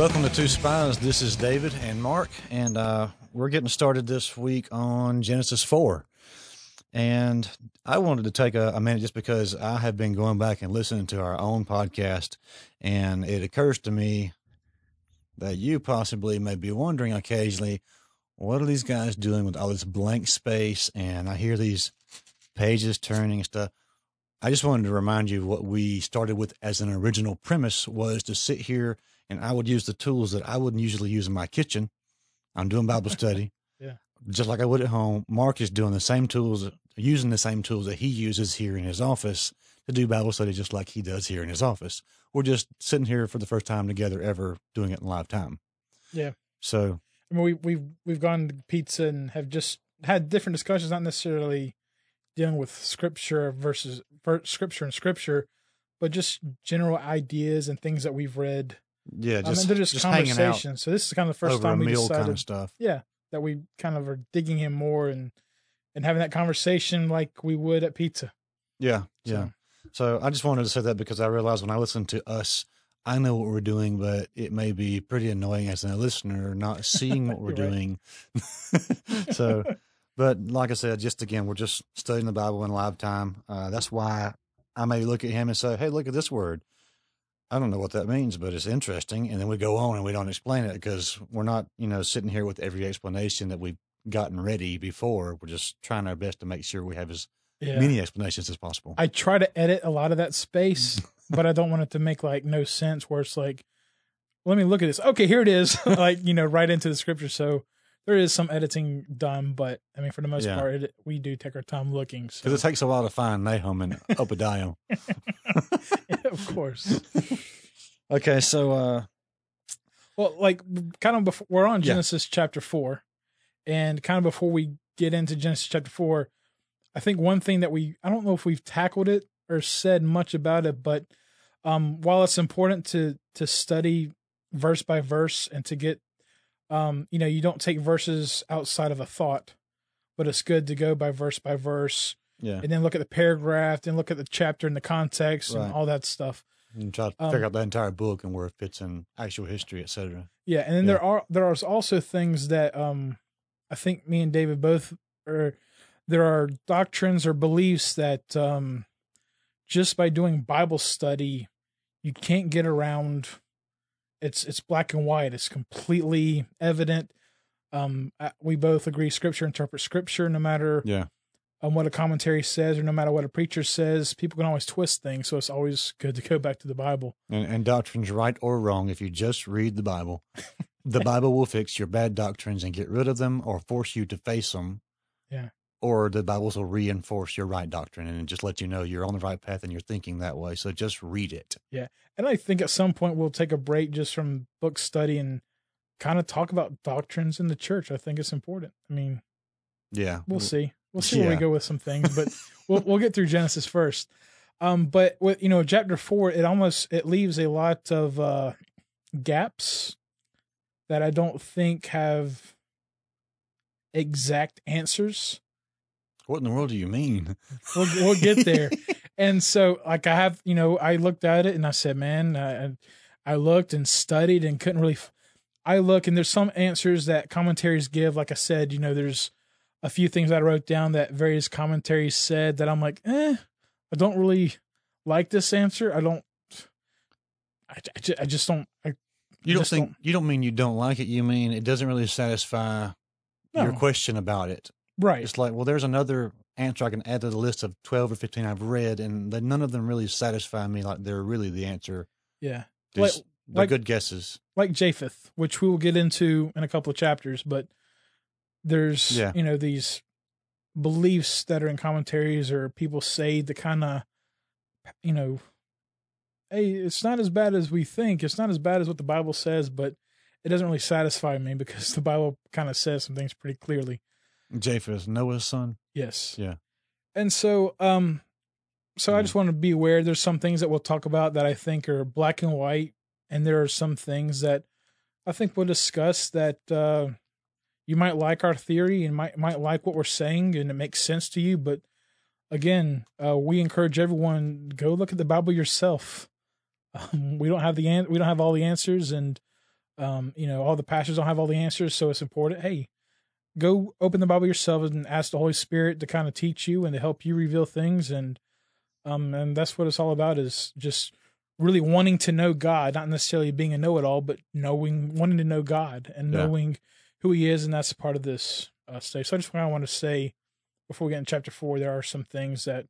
Welcome to Two Spies. This is David and Mark, and uh, we're getting started this week on Genesis 4. And I wanted to take a, a minute just because I have been going back and listening to our own podcast, and it occurs to me that you possibly may be wondering occasionally, what are these guys doing with all this blank space? And I hear these pages turning and stuff. I just wanted to remind you what we started with as an original premise was to sit here and I would use the tools that I wouldn't usually use in my kitchen. I'm doing Bible study. Yeah. Just like I would at home. Mark is doing the same tools, using the same tools that he uses here in his office to do Bible study just like he does here in his office. We're just sitting here for the first time together ever doing it in live time. Yeah. So I mean, we we've we've gone to pizza and have just had different discussions, not necessarily dealing with scripture versus scripture and scripture, but just general ideas and things that we've read. Yeah, just, mean, they're just, just conversations. So this is kind of the first time we decided, kind of stuff. yeah, that we kind of are digging him more and and having that conversation like we would at pizza. Yeah, yeah. So- So I just wanted to say that because I realized when I listen to us, I know what we're doing, but it may be pretty annoying as a listener not seeing what we're doing. so, but like I said, just again, we're just studying the Bible in live time. Uh, that's why I may look at him and say, "Hey, look at this word." I don't know what that means, but it's interesting. And then we go on and we don't explain it because we're not, you know, sitting here with every explanation that we've gotten ready before. We're just trying our best to make sure we have as Yeah. many explanations as possible. I try to edit a lot of that space, but I don't want it to make like no sense where it's like, let me look at this. Okay, here it is. like, you know, right into the scripture. So there is some editing done, but I mean, for the most Yeah. part, it, we do take our time looking. So, Because it takes a while to find Nahum and Obadiah. of course. okay, so uh Well, like kind of before we're on Yeah. Genesis chapter four, and kind of before we get into Genesis chapter four, I think one thing that we I don't know if we've tackled it or said much about it, but um, while it's important to to study verse by verse and to get um, you know, you don't take verses outside of a thought, but it's good to go by verse by verse yeah, and then look at the paragraph, then look at the chapter and the context Right. and all that stuff. and try to Um, figure out the entire book and where it fits in actual history, etc. Yeah, and then Yeah. there are there are also things that um I think me and David both are there are doctrines or beliefs that um just by doing Bible study you can't get around it's it's black and white. It's completely evident. Um we both agree scripture interprets scripture no matter Yeah, um, what a commentary says or no matter what a preacher says. People can always twist things so it's always good to go back to the bible. And, and doctrines, right or wrong, if you just read the Bible, the Bible will fix your bad doctrines and get rid of them, or force you to face them. Yeah. Or the Bibles will reinforce your right doctrine and just let you know you're on the right path and you're thinking that way. So just read it. Yeah. And I think at some point we'll take a break just from book study and kind of talk about doctrines in the church. I think it's important. I mean, Yeah, we'll see. We'll see where we go with some things, but we'll we'll get through Genesis first. Um, but with you know chapter four, it almost it leaves a lot of uh gaps that I don't think have exact answers. What in the world do you mean? We'll we'll get there. and so like I have, you know, I looked at it and I said, man, I, I looked and studied and couldn't really. f- I look and there's some answers that commentaries give. Like I said, you know, there's a few things I wrote down that various commentaries said that I'm like, eh, I don't really like this answer. I don't. I, I, ju- I just don't. I, You don't think don't- you don't mean you don't like it. You mean it doesn't really satisfy your question about it. Right. It's like, well, there's another answer I can add to the list of twelve or fifteen I've read, and they, none of them really satisfy me. Like they're really the answer. Yeah. There's, Like- they're like- good guesses. like Japheth, which we will get into in a couple of chapters, but there's Yeah. you know these beliefs that are in commentaries or people say to kind of you know hey it's not as bad as we think it's not as bad as what the bible says but it doesn't really satisfy me because the bible kind of says some things pretty clearly Japheth, Noah's son. yes Yeah. and so um so i just want to be aware there's some things that we'll talk about that i think are black and white and there are some things that i think we'll discuss that uh you might like our theory and might might like what we're saying and it makes sense to you but again uh we encourage everyone go look at the bible yourself um, we don't have the an- we don't have all the answers and Um, you know, all the pastors don't have all the answers, so it's important. Hey, go open the Bible yourself and ask the Holy Spirit to kind of teach you and to help you reveal things. And um, and that's what it's all about is just really wanting to know God, not necessarily being a know-it-all, but knowing, wanting to know God and Yeah. knowing who He is, and that's part of this uh, stage. So I just kind of want to say before we get in chapter four, there are some things that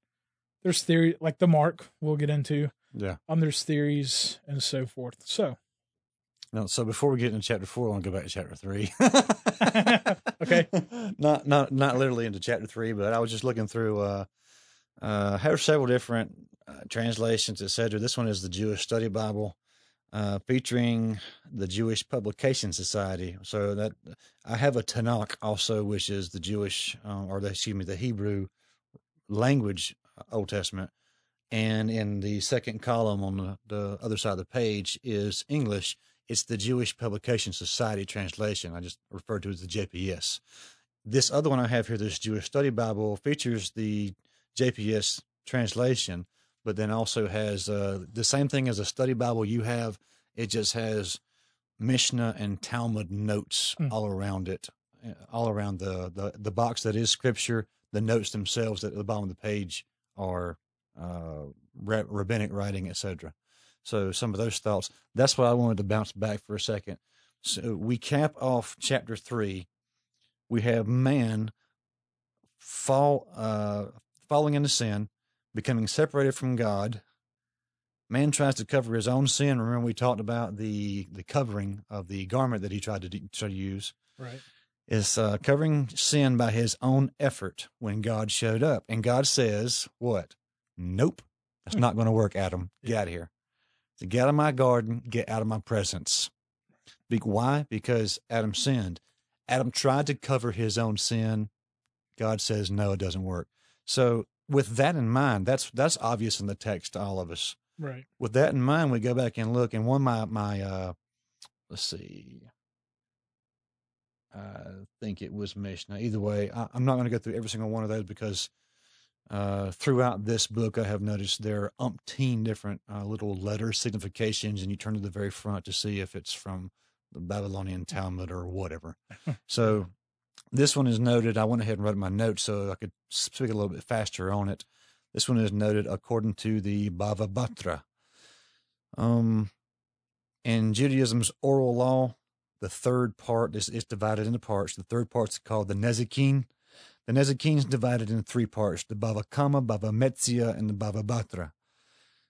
there's theory like the mark we'll get into. Yeah. Um, there's theories and so forth. So No, so before we get into chapter four, I want to go back to chapter three. Okay. Not not not literally into chapter three, but I was just looking through. Uh, uh, have several different uh, translations, etc. This one is the Jewish Study Bible, uh, featuring the Jewish Publication Society. So that I have a Tanakh also, which is the Jewish, uh, or the, excuse me, the Hebrew language uh, Old Testament. And in the second column on the, the other side of the page is English. It's the Jewish Publication Society translation. I just referred to as the JPS. This other one I have here, this Jewish Study Bible, features the JPS translation, but then also has uh, the same thing as a study Bible you have. It just has Mishnah and Talmud notes Hmm. all around it, uh, all around the, the, the box that is Scripture. The notes themselves at the bottom of the page are uh, rabbinic writing, etc. So some of those thoughts. That's why I wanted to bounce back for a second. So we cap off chapter three. We have man fall, uh, falling into sin, becoming separated from God. Man tries to cover his own sin. Remember, we talked about the the covering of the garment that he tried to try to use right. is uh, covering sin by his own effort when God showed up. And God says, What? Nope. That's not going to work, Adam. Get out of here. So get out of my garden. Get out of my presence. Be- why? Because Adam sinned. Adam tried to cover his own sin. God says, No, it doesn't work. So, with that in mind, that's that's obvious in the text to all of us Right. with that in mind, we go back and look. And one of my my uh, let's see, I think it was Mishnah. Either way, I, I'm not going to go through every single one of those because uh, throughout this book, I have noticed there are umpteen different uh, little letter significations, and you turn to the very front to see if it's from the Babylonian Talmud or whatever. so this one is noted. I went ahead and wrote my notes so I could speak a little bit faster on it. This one is noted according to the Bava Batra. Um, in Judaism's oral law, the third part is, is divided into parts. The third part's called the Nezikin. The Nezikin is divided into three parts: the Bava Kama, Bava Metzia, and the Bava Batra.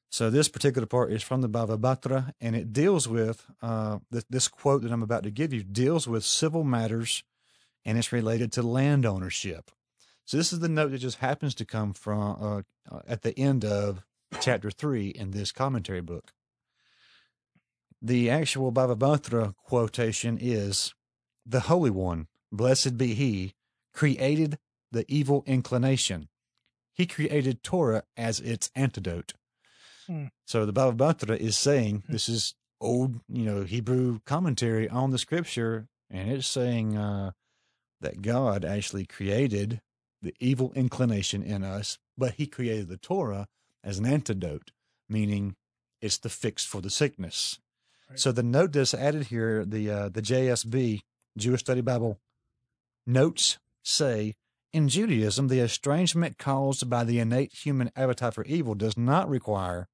So this particular part is from the Bava Batra, and it deals with uh, th- this quote that I'm about to give you deals with civil matters, and it's related to land ownership. So this is the note that just happens to come from uh, uh, at the end of chapter three in this commentary book. The actual Bava Batra quotation is, "The Holy One, blessed be He, created the evil inclination. He created Torah as its antidote." Hmm. So the Bava Batra is saying this is old, you know, Hebrew commentary on the Scripture, and it's saying uh, that God actually created the evil inclination in us, but he created the Torah as an antidote, meaning it's the fix for the sickness. Right. So the note that's added here, the uh, the JSB Jewish Study Bible notes say in Judaism, the estrangement caused by the innate human appetite for evil does not require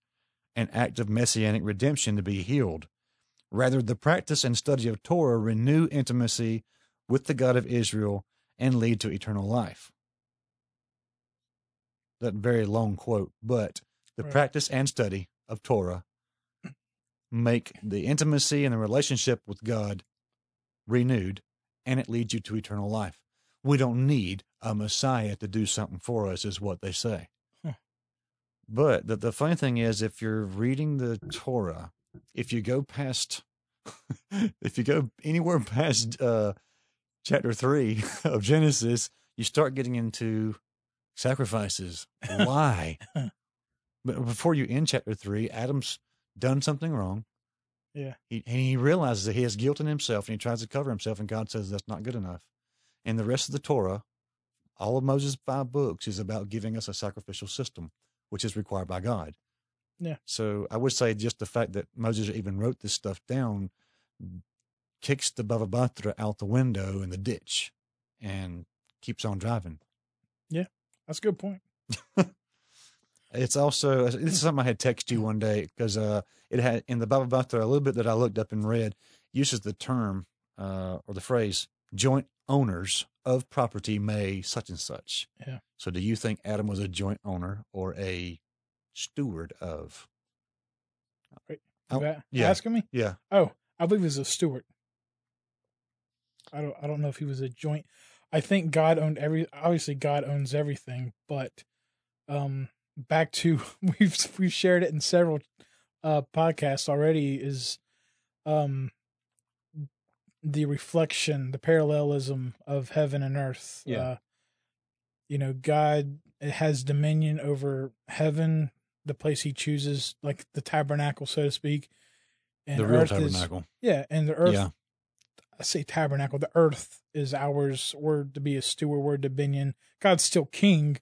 an act of messianic redemption to be healed. Rather, the practice and study of Torah renew intimacy with the God of Israel and lead to eternal life. That very long quote, but the Right. practice and study of Torah make the intimacy and the relationship with God renewed, and it leads you to eternal life. We don't need a Messiah to do something for us, is what they say. Huh. But the, the funny thing is, if you're reading the Torah, if you go past, if you go anywhere past uh, chapter three of Genesis, you start getting into sacrifices. Why? but before you end chapter three, Adam's done something wrong. Yeah. He, and he realizes that he has guilt in himself and he tries to cover himself, and God says that's not good enough. And the rest of the Torah, all of Moses' five books, is about giving us a sacrificial system, which is required by God. Yeah. So I would say just the fact that Moses even wrote this stuff down kicks the Baba Batra out the window in the ditch and keeps on driving. Yeah, that's a good point. It's also this is something I had text you one day because uh, it had in the Baba Batra a little bit that I looked up and read uses the term uh, or the phrase joint owners of property may such and such. Yeah. So do you think Adam was a joint owner or a steward of? Right. Oh, yeah. asking me? Yeah. Oh, I believe he was a steward. I don't. I don't know if he was a joint. I think God owned every. Obviously, God owns everything, but um, back to we've we've shared it in several uh podcasts already. Is um the reflection, the parallelism of heaven and earth. Yeah. Uh, you know, God has dominion over heaven, the place He chooses, like the tabernacle, so to speak. And the real earth is- tabernacle. yeah, and the earth. Yeah. I say tabernacle. The earth is ours. We're to be a steward. We're dominion. God's still king,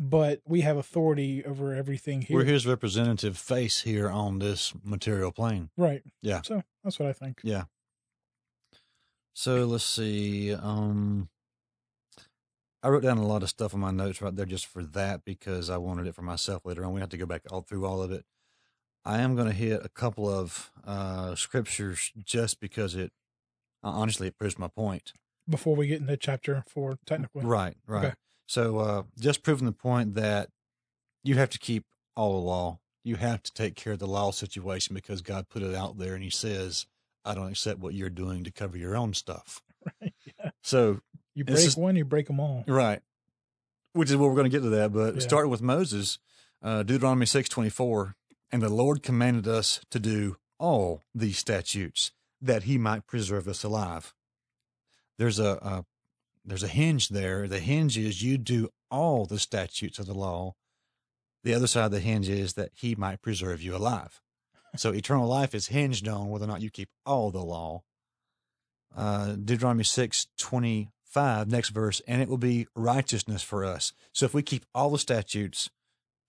but we have authority over everything here. We're his representative face here on this material plane. Right. Yeah. So that's what I think. Yeah. So let's see. Um, I wrote down a lot of stuff on my notes right there just for that because I wanted it for myself later on. We have to go back all through all of it. I am going to hit a couple of uh, scriptures just because it uh, honestly it proves my point. Before we get into chapter four, technically. Right, right. Okay. So uh, just proving the point that you have to keep all the law. You have to take care of the law situation because God put it out there and He says, I don't accept what you're doing to cover your own stuff. Right. Yeah. So, You break one, you break them all. right. Which is what we're going to get to that. But Yeah. starting with Moses, uh, Deuteronomy 6.24, and the Lord commanded us to do all these statutes that he might preserve us alive. There's a, a there's a hinge there. The hinge is you do all the statutes of the law. The other side of the hinge is that he might preserve you alive. So eternal life is hinged on whether or not you keep all the law. Uh, Deuteronomy six twenty five, next verse, and it will be righteousness for us. So if we keep all the statutes,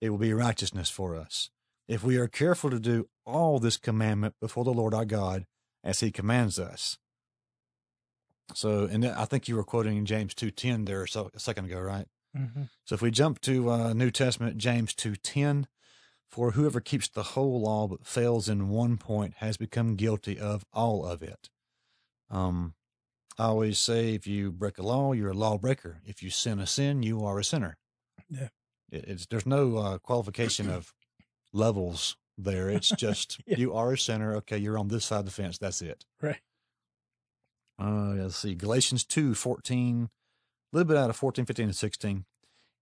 it will be righteousness for us. If we are careful to do all this commandment before the Lord our God as he commands us. So, and I think you were quoting James 2.10 there a second ago, right? hmm So if we jump to uh, New Testament, James 2.10, for whoever keeps the whole law but fails in one point has become guilty of all of it. Um, I always say if you break a law, you're a lawbreaker. If you sin a sin, you are a sinner. Yeah. It, it's there's no uh, qualification of levels there. It's just Yeah. you are a sinner. Okay, you're on this side of the fence. That's it. Right. Uh, let's see. Galatians 2, 14, a little bit out of 14, 15, and 16.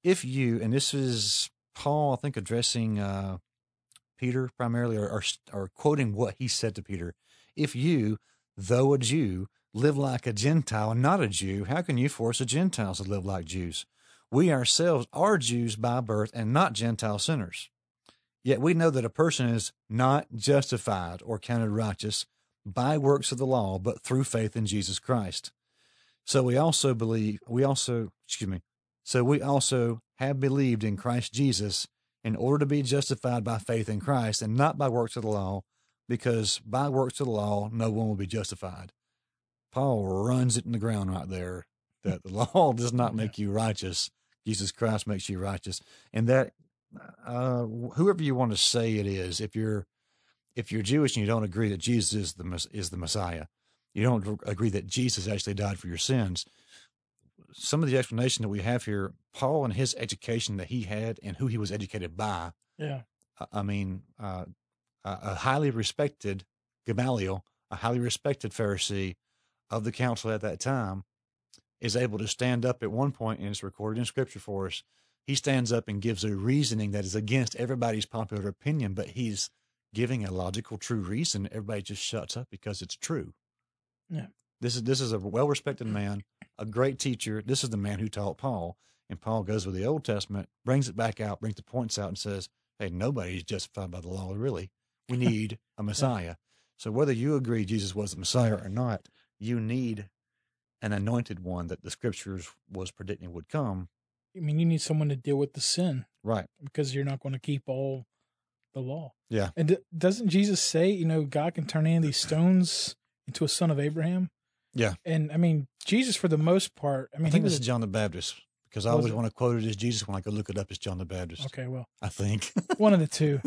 If you, and this is Paul, I think, addressing uh, Peter primarily, or, or, or quoting what he said to Peter. If you, though a Jew, live like a Gentile and not a Jew, how can you force the Gentiles to live like Jews? We ourselves are Jews by birth and not Gentile sinners. Yet we know that a person is not justified or counted righteous by works of the law, but through faith in Jesus Christ. So we also believe, we also, excuse me, so we also have believed in Christ Jesus in order to be justified by faith in Christ and not by works of the law, because by works of the law, no one will be justified. Paul runs it in the ground right there that the law does not make you righteous. Jesus Christ makes you righteous. And that, uh, whoever you want to say it is, if you're, if you're Jewish and you don't agree that Jesus is the is the Messiah, you don't agree that Jesus actually died for your sins. Some of the explanation that we have here, Paul and his education that he had and who he was educated by. Yeah. I- mean, uh, a a highly respected Gamaliel, a highly respected Pharisee of the council at that time, is able to stand up at one point, and it's recorded in Scripture for us. He stands up and gives a reasoning that is against everybody's popular opinion, but he's giving a logical, true reason. Everybody just shuts up because it's true. Yeah. This is this is a well respected man, a great teacher. This is the man who taught Paul. And Paul goes with the Old Testament, brings it back out, brings the points out, and says, Hey, nobody's justified by the law, really. We need a Messiah. So whether you agree Jesus was the Messiah or not, you need an anointed one that the scriptures was predicting would come. I mean, you need someone to deal with the sin Right. because you're not going to keep all the law. Yeah. And d- doesn't Jesus say, you know, God can turn any of these stones into a son of Abraham. Yeah. And I mean, Jesus, for the most part, I mean, I he think this is John the Baptist because I always it? want to quote it as Jesus when I go look it up as John the Baptist. okay. Well, I think. one of the two.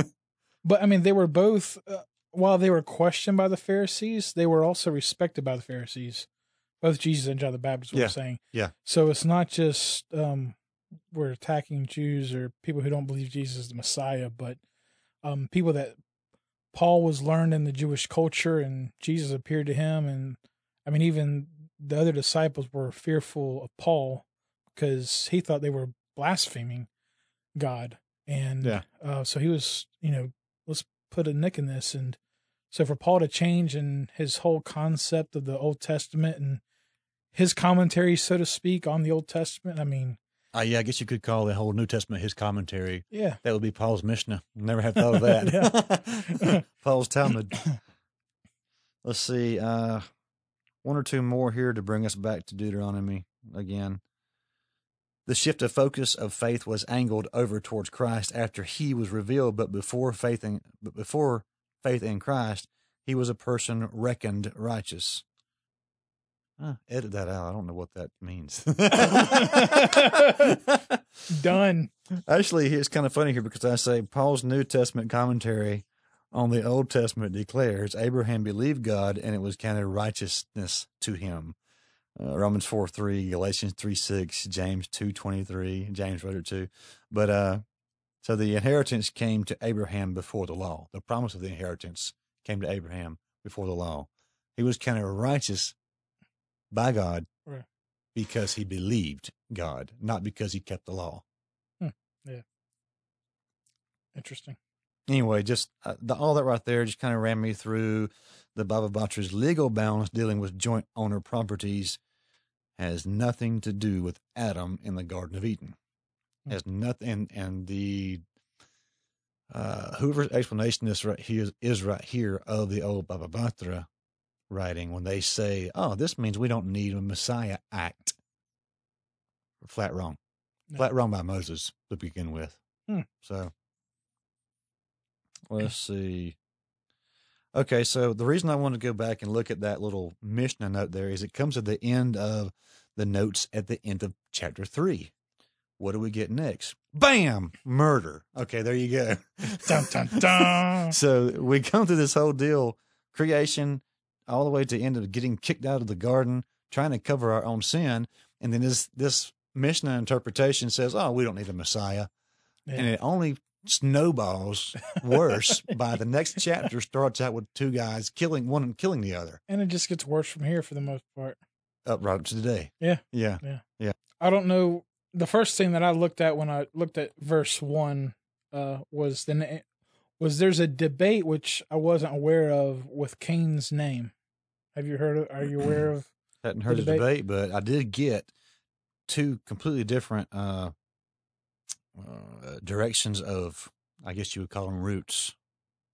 But I mean, they were both, uh, while they were questioned by the Pharisees, they were also respected by the Pharisees. Both Jesus and John the Baptist were Yeah, saying. yeah. So it's not just um, we're attacking Jews or people who don't believe Jesus is the Messiah, but um, people that Paul was learned in the Jewish culture and Jesus appeared to him. And I mean, even the other disciples were fearful of Paul because he thought they were blaspheming God. And Yeah. uh, so he was, you know, let's put a nick in this. And so for Paul to change in his whole concept of the Old Testament and his commentary, so to speak, on the Old Testament, I mean, Uh, yeah, I guess you could call the whole New Testament his commentary. yeah, That would be Paul's Mishnah. Never had thought of that. Paul's Talmud. Let's see. Uh, one or two more here to bring us back to Deuteronomy again. The shift of focus of faith was angled over towards Christ after he was revealed, but before faith in but before faith in Christ, he was a person reckoned righteous. Huh, edit that out. I don't know what that means. done. Actually, it's kind of funny here because I say Paul's New Testament commentary on the Old Testament declares Abraham believed God and it was counted righteousness to him. Uh, Romans 4 3, Galatians 3 6, James two twenty three. James wrote it too. But uh, so the inheritance came to Abraham before the law. The promise of the inheritance came to Abraham before the law. He was counted righteous by God Right. because he believed God, not because he kept the law. Yeah. Interesting. Anyway, just uh, the, all that right there just kind of ran me through the Baba Batra's legal balance dealing with joint owner properties has nothing to do with Adam in the Garden of Eden. Hmm. Has nothing, and, and the uh, Hoover's explanation is right here is right here of the old Baba Batra writing when they say, "Oh, this means we don't need a Messiah act." Flat wrong, No. flat wrong by Moses to begin with. Hmm. So let's see. Okay, so the reason I want to go back and look at that little Mishnah note there is it comes at the end of the notes at the end of chapter three. What do we get next? Bam! Murder. Okay, there you go. Dun, dun, dun. so we come through this whole deal, creation, all the way to the end of getting kicked out of the garden, trying to cover our own sin, and then this this Mishnah interpretation says, "Oh, we don't need a Messiah," and it only snowballs worse by the next chapter starts out with two guys killing one and killing the other And it just gets worse from here for the most part. up right to today. Yeah. yeah, Yeah. Yeah. I don't know. The first thing that I looked at when I looked at verse one uh, was the was there's a debate which I wasn't aware of with Cain's name. Have you heard? of Are you aware of? hadn't heard the debate. debate, but I did get two completely different uh, uh, directions of, I guess you would call them roots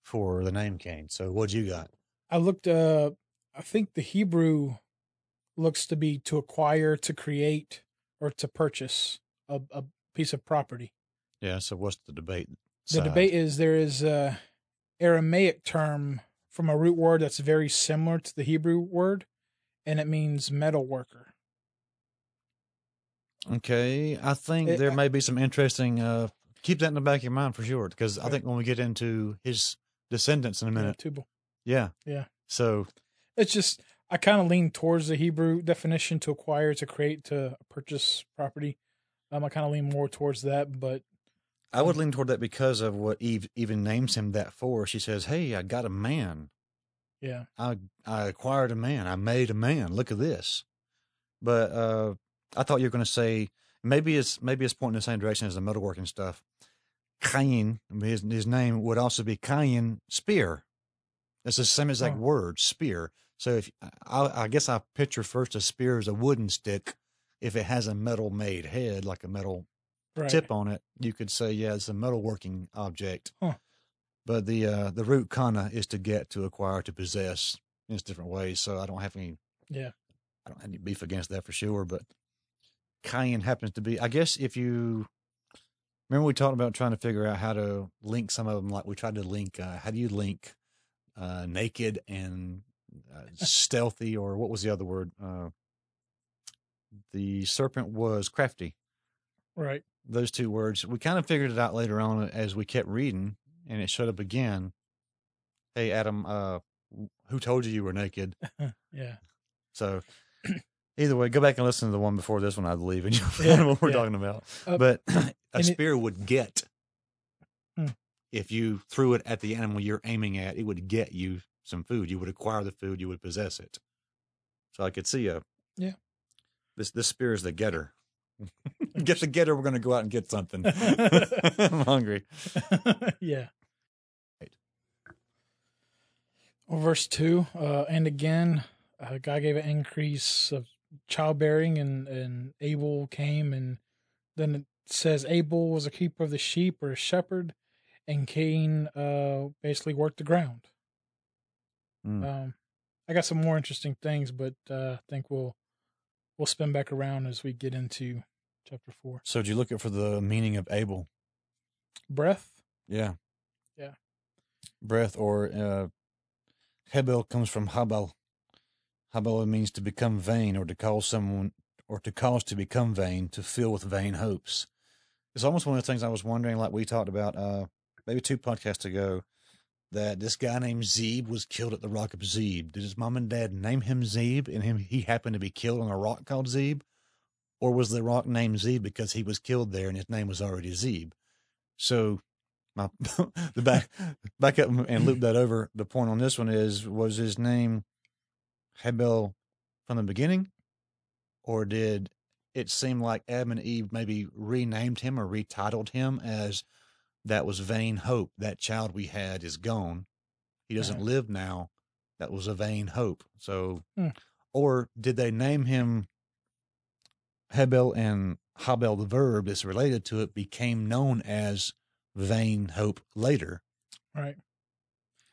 for the name Cain. So what'd you got? I looked. Uh, I think the Hebrew looks to be to acquire, to create, or to purchase a, a piece of property. Yeah. So what's the debate? The debate is there is a Aramaic term from a root word that's very similar to the Hebrew word, and it means metal worker. Okay, I think It- there may be some interesting. Uh, keep that in the back of your mind for sure, because I think when we get into his descendants in a Yeah, minute, Tubal. yeah, Yeah. So It's just I kind of lean towards the Hebrew definition to acquire, to create, to purchase property. Um, I kind of lean more towards that, but I would lean toward that because of what Eve even names him that for. She says, "Hey, I got a man. yeah, I I acquired a man. I made a man. Look at this." But uh, I thought you were going to say maybe it's maybe it's pointing in the same direction as the metalworking stuff. Cain, his his name would also be Cain Spear. It's the same exact Oh. word, spear. So if I, I guess I picture first a spear as a wooden stick. If it has a metal made head, like a metal right. tip on it, you could say, yeah, it's a metalworking object. Huh. But the uh, the root kana is to get, to acquire, to possess in different ways. So I don't have any Yeah, I don't have any beef against that for sure. But Cain happens to be. I guess if you remember, we talked about trying to figure out how to link some of them. Like we tried to link. Uh, how do you link uh, naked and uh, stealthy, or what was the other word? Uh, the serpent was crafty. Right. Those two words. We kind of figured it out later on as we kept reading, and it showed up again. Hey, Adam, uh, who told you you were naked? yeah. So either way, go back and listen to the one before this one, I believe, and you'll Yeah, find what we're yeah. talking about. Uh, but a and it- spear would get Hmm. if you threw it at the animal you're aiming at, it would get you some food. You would acquire the food, you would possess it. So I could see a Yeah. This this spear is the getter. get the getter. We're going to go out and get something. I'm hungry. yeah. Right. Well, verse 2 uh, And again, uh, God gave an increase of childbearing, and, and Abel came. And then it says Abel was a keeper of the sheep or a shepherd, and Cain uh, basically worked the ground. Mm. Um, I got some more interesting things, but uh, I think we'll we'll spin back around as we get into chapter 4. So did you look at for the meaning of Abel? Breath. Yeah. Yeah. Breath or uh, Hebel comes from Habel. Habel means to become vain or to cause someone or to cause to become vain, to fill with vain hopes. It's almost one of the things I was wondering, like we talked about uh, maybe two podcasts ago, that this guy named Zeb was killed at the rock of Zeb. Did his mom and dad name him Zeb and him he happened to be killed on a rock called Zeb? Or was the rock named Zeb because he was killed there and his name was already Zeb? So my the back back up and loop that over. The point on this one is was his name Hebel from the beginning, or did it seem like Adam and Eve maybe renamed him or retitled him as that was vain hope? That child we had is gone. He doesn't Right. live now. That was a vain hope. So, Hmm. or did they name him Hebel and Habel, the verb that's related to it, became known as vain hope later? Right.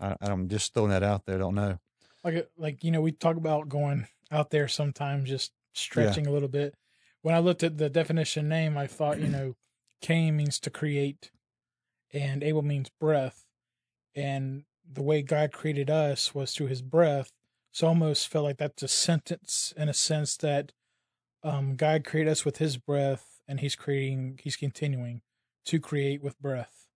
I, I'm just throwing that out there. Don't know. Like like you know we talk about going out there sometimes just stretching a little bit. When i looked at the definition name i thought you know cain means to create and abel means breath. And the way god created us was through his breath. So I almost felt like that's a sentence in a sense that um god created us with his breath and he's creating he's continuing to create with breath.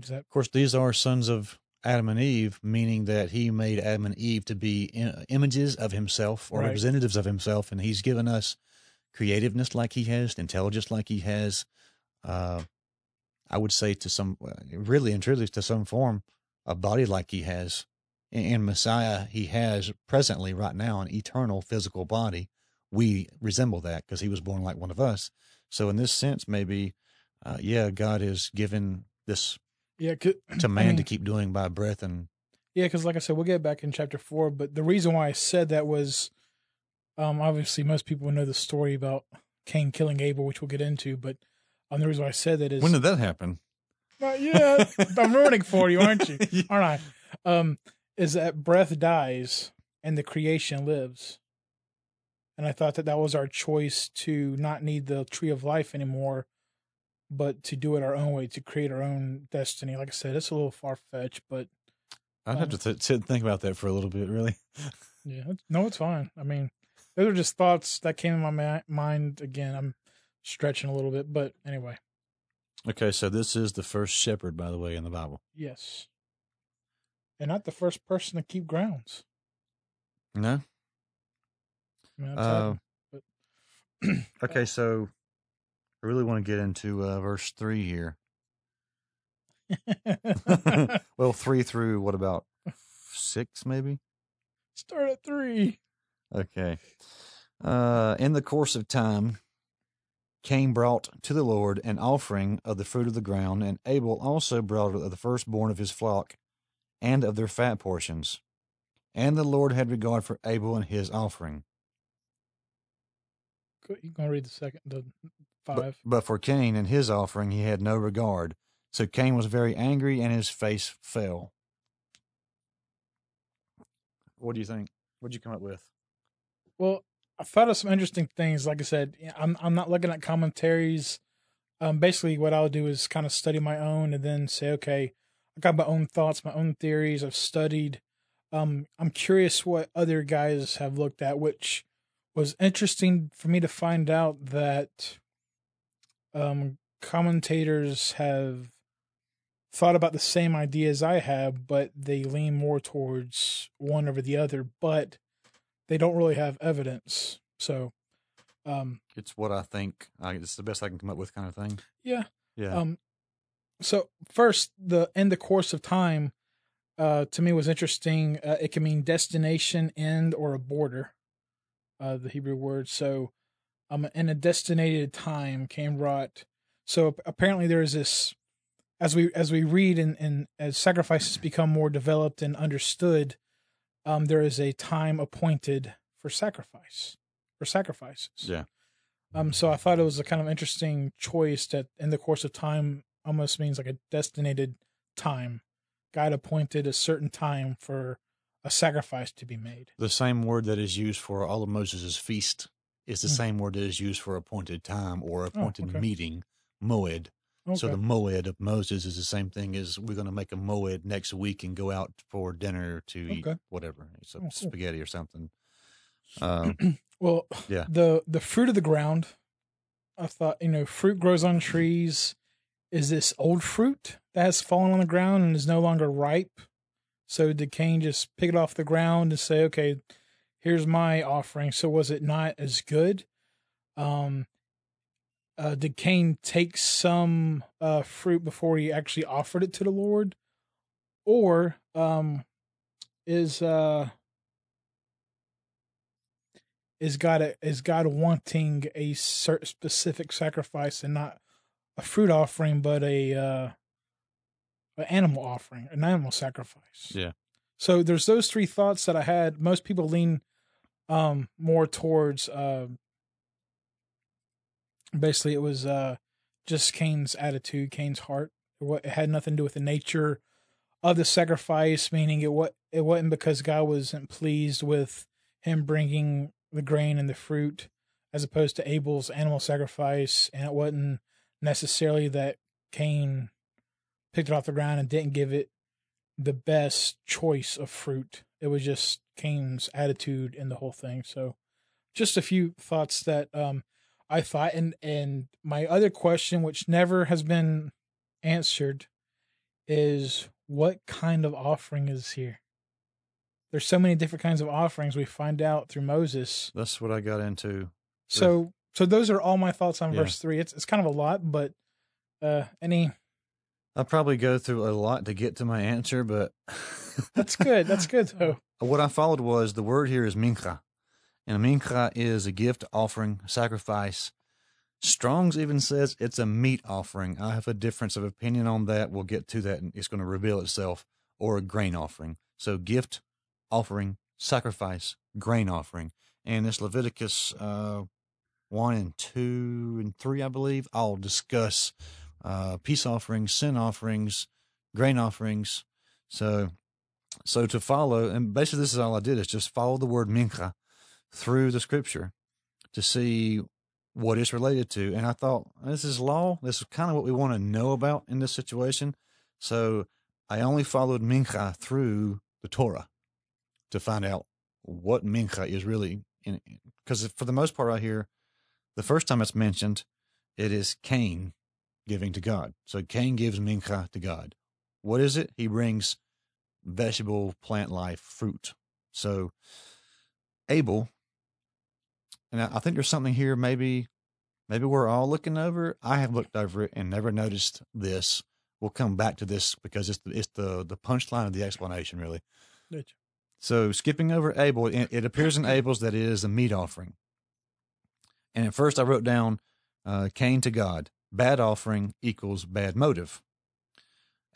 Is that Of course, these are sons of Adam and Eve, meaning that he made Adam and Eve to be images of himself or Right. representatives of himself, and he's given us creativeness like he has, intelligence like he has. Uh, I would say to some, uh, really and truly, to some form, a body like he has. In Messiah, he has presently, right now, an eternal physical body. We resemble that because he was born like one of us. So, in this sense, maybe, uh, yeah, God has given this yeah to man mean- to keep doing by breath and Yeah, because like I said, we'll get back in chapter four. But the reason why I said that was, um, obviously most people know the story about Cain killing Abel, which we'll get into. But um, the reason why I said that is when did that happen not yet. I'm ruining for you, aren't you? Aren't I? Um, is that breath dies and the creation lives. And I thought that that was our choice to not need the tree of life anymore, but to do it our own way, to create our own destiny. Like I said, it's a little far fetched, but i'd have to th- sit and think about that for a little bit really Yeah, no, it's fine. I mean, those are just thoughts that came in my ma- mind. Again, I'm stretching a little bit, but anyway, okay so this is the first shepherd by the way in the bible yes, and not the first person to keep grounds. no I mean, uh, that's okay so i really want to get into uh, verse three here well three through what about six maybe Start at three. Okay. Uh, in the course of time, Cain brought to the Lord an offering of the fruit of the ground, and Abel also brought of the firstborn of his flock and of their fat portions. And the Lord had regard for Abel and his offering. You gonna read the second, the five? but for Cain and his offering he had no regard. So Cain was very angry, and his face fell. What do you think? What'd you come up with? Well, I thought of some interesting things. Like I said, I'm I'm not looking at commentaries. Um, basically, what I'll do is kind of study my own, and then say, okay, I got my own thoughts, my own theories. I've studied Um, I'm curious what other guys have looked at, which was interesting for me to find out that um, commentators have thought about the same ideas I have, but they lean more towards one over the other, but they don't really have evidence. So, um, It's what I think. I, it's the best I can come up with, kind of thing. yeah. Yeah. Um, so first, the in the course of time, uh, to me was interesting. Uh, it can mean destination, end, or a border. Uh, the Hebrew word. So, um, in a destinated time Cain wrought. So apparently there is this, as we as we read and and as sacrifices become more developed and understood, um, there is a time appointed for sacrifice, for sacrifices. yeah. Um, so I thought it was a kind of interesting choice that in the course of time almost means like a destinated time. God appointed a certain time for a sacrifice to be made. The same word that is used for all of Moses' feast is the Mm. same word that is used for appointed time or appointed okay. meeting, moed. Okay. So the moed of Moses is the same thing as we're going to make a moed next week and go out for dinner to eat whatever, it's a Oh, cool. spaghetti or something. Um, well, Yeah. the the fruit of the ground. I thought you know fruit grows on trees. Is this old fruit that has fallen on the ground and is no longer ripe? So did Cain just pick it off the ground and say, "Okay, here's my offering"? So was it not as good? Um, uh, did Cain take some uh, fruit before he actually offered it to the Lord, or um, is uh, is God a, is God wanting a certain specific sacrifice and not a fruit offering, but a uh, an animal offering, an animal sacrifice? Yeah. So there's those three thoughts that I had. Most people lean um, more towards uh, basically it was uh, just Cain's attitude, Cain's heart. It had nothing to do with the nature of the sacrifice, meaning it what it wasn't because God wasn't pleased with him bringing the grain and the fruit, as opposed to Abel's animal sacrifice, and it wasn't necessarily that Cain picked it off the ground and didn't give it the best choice of fruit. It was just Cain's attitude in the whole thing. So, just a few thoughts that um, I thought, and and my other question, which never has been answered, is what kind of offering is here? There's so many different kinds of offerings we find out through Moses. that's what I got into. So so those are all my thoughts on Yeah. verse three. It's it's kind of a lot, but uh any I'll probably go through a lot to get to my answer, but that's good. That's good though. What I followed was the word here is mincha, and a mincha is a gift offering, sacrifice. Strong's even says it's a meat offering. I have a difference of opinion on that. We'll get to that, and it's going to reveal itself. Or a grain offering. So gift offering, sacrifice, grain offering, and this Leviticus uh, one and two and three, I believe, I'll discuss uh, peace offerings, sin offerings, grain offerings. So so to follow, and basically this is all I did is just follow the word mincha through the scripture to see what it's related to. And I thought this is law. This is kind of what we want to know about in this situation. So I only followed mincha through the Torah to find out what mincha is really in. Because for the most part, I hear the first time it's mentioned, it is Cain giving to God. So Cain gives mincha to God. What is it? He brings vegetable, plant life, fruit. So Abel, and I think there's something here. Maybe, maybe we're all looking over. I have looked over it and never noticed this. We'll come back to this because it's the, it's the the punchline of the explanation, really. Gotcha. So skipping over Abel, it, it appears in Abel's that it is a meat offering. And at first, I wrote down uh, Cain to God, bad offering equals bad motive.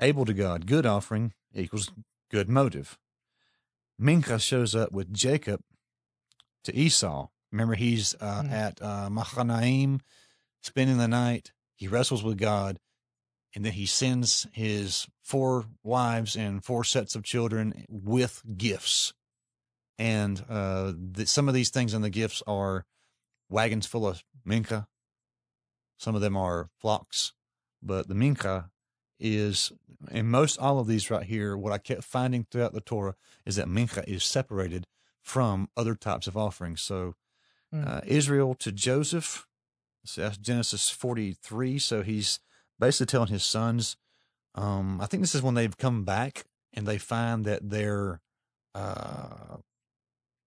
Abel to God, good offering equals good motive. Mincha shows up with Jacob to Esau. Remember, he's uh, Mhm. at uh, Machanaim, spending the night. He wrestles with God, and then he sends his four wives and four sets of children with gifts. And uh, the, some of these things in the gifts are wagons full of mincha. Some of them are flocks, but the mincha is, in most all of these right here, what I kept finding throughout the Torah is that mincha is separated from other types of offerings. So, Mm. uh, Israel to Joseph, so that's Genesis 43. So he's basically telling his sons, um, I think this is when they've come back and they find that their, uh,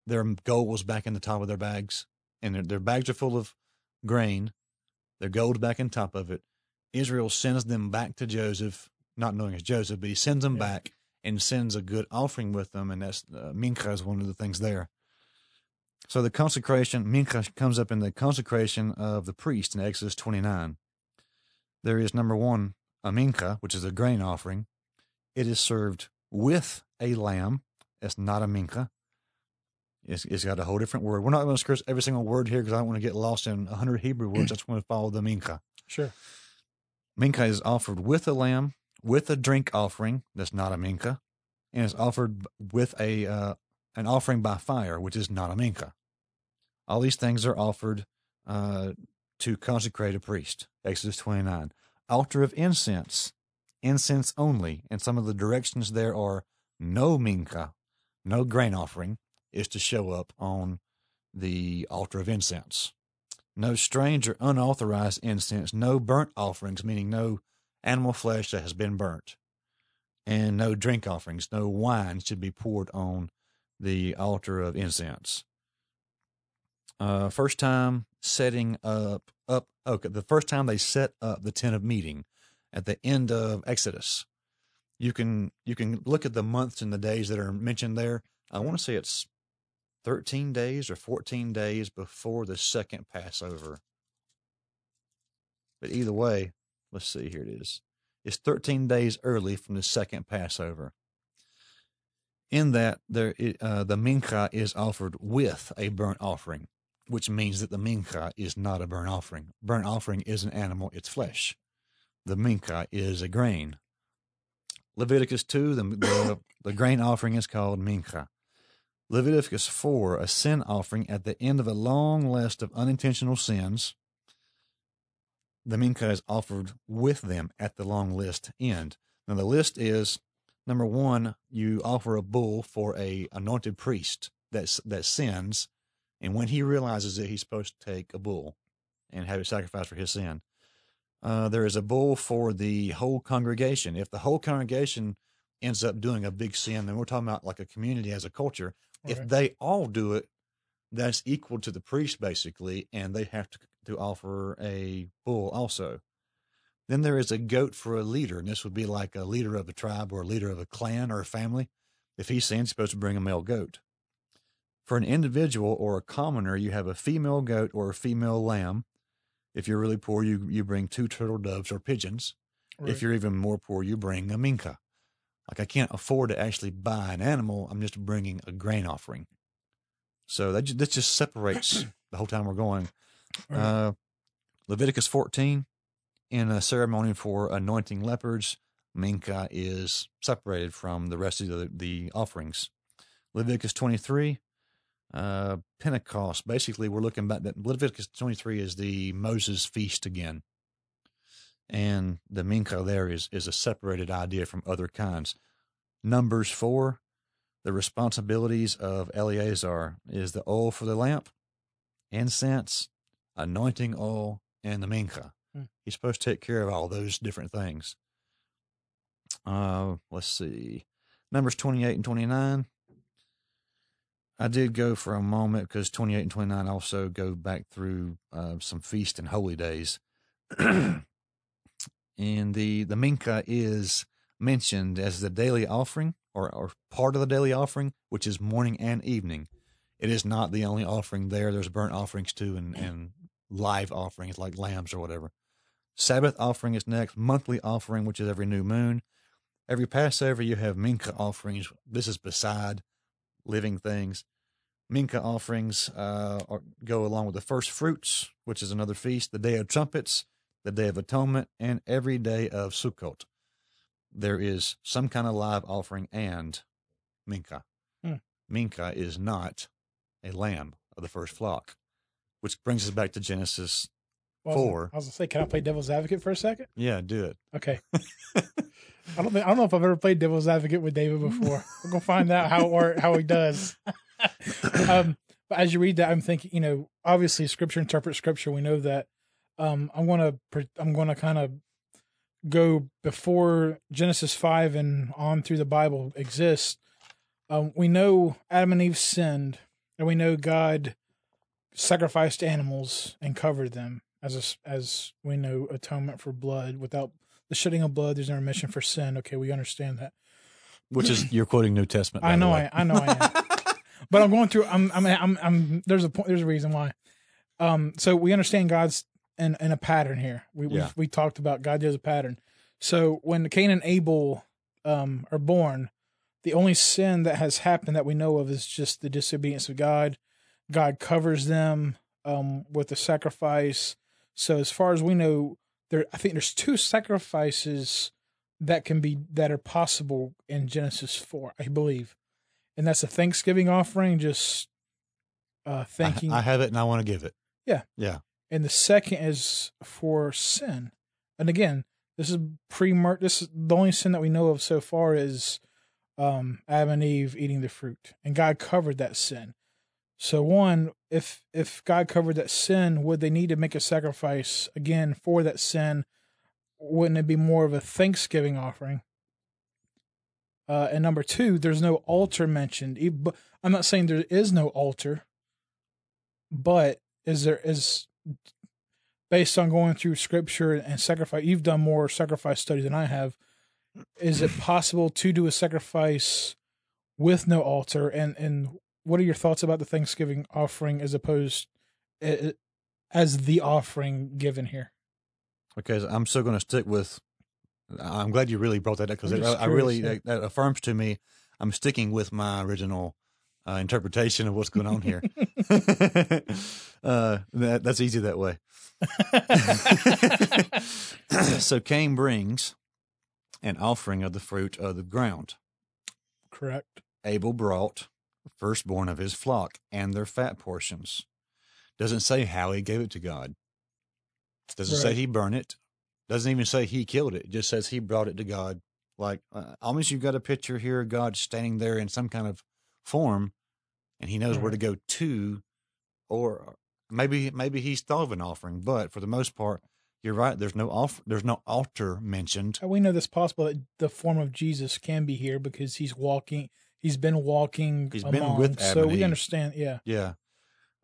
their gold was back in the top of their bags and their, their bags are full of grain. Their gold's back in top of it. Israel sends them back to Joseph, not knowing it's Joseph, but he sends them Yeah. back and sends a good offering with them. And that's, uh, mincha is one of the things there. So the consecration, mincha comes up in the consecration of the priest in Exodus 29. There is number one, a mincha, which is a grain offering. It is served with a lamb. It's not a mincha. It's, it's got a whole different word. We're not going to discuss every single word here because I don't want to get lost in 100 Hebrew words. I just want to follow the mincha. Sure. Mincha is offered with a lamb, with a drink offering. That's not a mincha, and it's offered with a uh, an offering by fire, which is not a mincha. All these things are offered uh, to consecrate a priest. Exodus twenty nine. Altar of incense, incense only, and some of the directions there are no mincha, no grain offering is to show up on the altar of incense no strange or unauthorized incense, no burnt offerings, meaning no animal flesh that has been burnt, and no drink offerings, no wine should be poured on the altar of incense. Uh, first time setting up, up, okay, the first time they set up the tent of meeting at the end of Exodus. You can you can look at the months and the days that are mentioned there. I want to say it's 13 days or 14 days before the second Passover. But either way, let's see, here it is. It's 13 days early from the second Passover. In that, there, uh, the mincha is offered with a burnt offering, which means that the mincha is not a burnt offering. Burnt offering is an animal, it's flesh. The mincha is a grain. Leviticus 2, the, the, the grain offering is called mincha. Leviticus 4, a sin offering at the end of a long list of unintentional sins. The mincha is offered with them at the long list end. Now, the list is number one, you offer a bull for a anointed priest that, that sins. And when he realizes that he's supposed to take a bull and have it sacrificed for his sin, uh, there is a bull for the whole congregation. If the whole congregation ends up doing a big sin, then we're talking about like a community as a culture. If Right. they all do it, that's equal to the priest basically, and they have to to offer a bull also. Then there is a goat for a leader, and this would be like a leader of a tribe or a leader of a clan or a family. If he sins, he's supposed to bring a male goat. For an individual or a commoner, you have a female goat or a female lamb. If you're really poor, you you bring two turtle doves or pigeons. Right. If you're even more poor, you bring a mincha. Like I can't afford to actually buy an animal. I'm just bringing a grain offering. So that, ju- that just separates the whole time we're going. Uh, Leviticus 14, in a ceremony for anointing leopards, mincha is separated from the rest of the, the offerings. Leviticus 23, uh, Pentecost. Basically, we're looking back that Leviticus 23 is the Moses feast again. And the mincha there is, is a separated idea from other kinds. Numbers 4, the responsibilities of Eleazar is the oil for the lamp, incense, anointing oil, and the mincha. Hmm. He's supposed to take care of all those different things. Uh, let's see. Numbers 28 and 29. I did go for a moment because 28 and 29 also go back through uh, some feast and holy days. and the, the mincha is mentioned as the daily offering or, or part of the daily offering, which is morning and evening. It is not the only offering there. There's burnt offerings too and, and live offerings like lambs or whatever. Sabbath offering is next. Monthly offering, which is every new moon. Every Passover, you have mincha offerings. This is beside living things. Mincha offerings uh, are, go along with the first fruits, which is another feast, the Day of Trumpets, the Day of Atonement, and every day of Sukkot. There is some kind of live offering and mincha. Hmm. Mincha is not a lamb of the first flock, which brings us back to Genesis Well, four. I was gonna say, can I play devil's advocate for a second? Yeah, do it. Okay. I don't think I don't know if I've ever played devil's advocate with David before. We're gonna find out how or how he does. um, but as you read that, I'm thinking, you know, obviously Scripture interprets Scripture. We know that. Um, I'm gonna I'm gonna kind of go before Genesis five and on through the Bible exists. Um, we know Adam and Eve sinned, and we know God sacrificed animals and covered them as a as we know atonement for blood. Without the shedding of blood, there's no remission for sin. Okay, we understand that. Which is you're quoting New Testament. I know. I, I know, I am. but I'm going through. I'm, I'm, I'm, I'm. There's a point. There's a reason why. Um. So we understand God's in in a pattern here. We Yeah. we we talked about God does a pattern. So when Cain and Abel um are born, the only sin that has happened that we know of is just the disobedience of God. God covers them um with a sacrifice. So as far as we know, there I think there's two sacrifices that can be that are possible in Genesis four, I believe, and that's a Thanksgiving offering, just uh, thanking, I, I have it and I want to give it. Yeah. Yeah. And the second is for sin. And again, this is pre This is the only sin that we know of so far is um, Adam and Eve eating the fruit, and God covered that sin. So one, if if God covered that sin, would they need to make a sacrifice again for that sin? Wouldn't it be more of a Thanksgiving offering? Uh, and number two, there's no altar mentioned. I'm not saying there is no altar, but is there is based on going through scripture and sacrifice. You've done more sacrifice study than I have. Is it possible to do a sacrifice with no altar? And and what are your thoughts about the Thanksgiving offering as opposed eh, as the offering given here? Okay, so I'm still going to stick with. I'm glad you really brought that up because I, really that, that affirms to me. I'm sticking with my original uh, interpretation of what's going on here. uh, that, that's easy that way. so Cain brings an offering of the fruit of the ground. Correct. Abel brought firstborn of his flock and their fat portions. Doesn't say how he gave it to God. Doesn't say he burned it. Doesn't even say he killed it. It just says he brought it to God. Like uh, almost you've got a picture here of God standing there in some kind of form, and he knows where to go to, or maybe maybe he's thought of an offering. But for the most part, you're right. There's no off. There's no altar mentioned. Uh, We know this possible that the form of Jesus can be here because he's walking. He's been walking. He's been with Adam So we Eve. understand. Yeah. Yeah.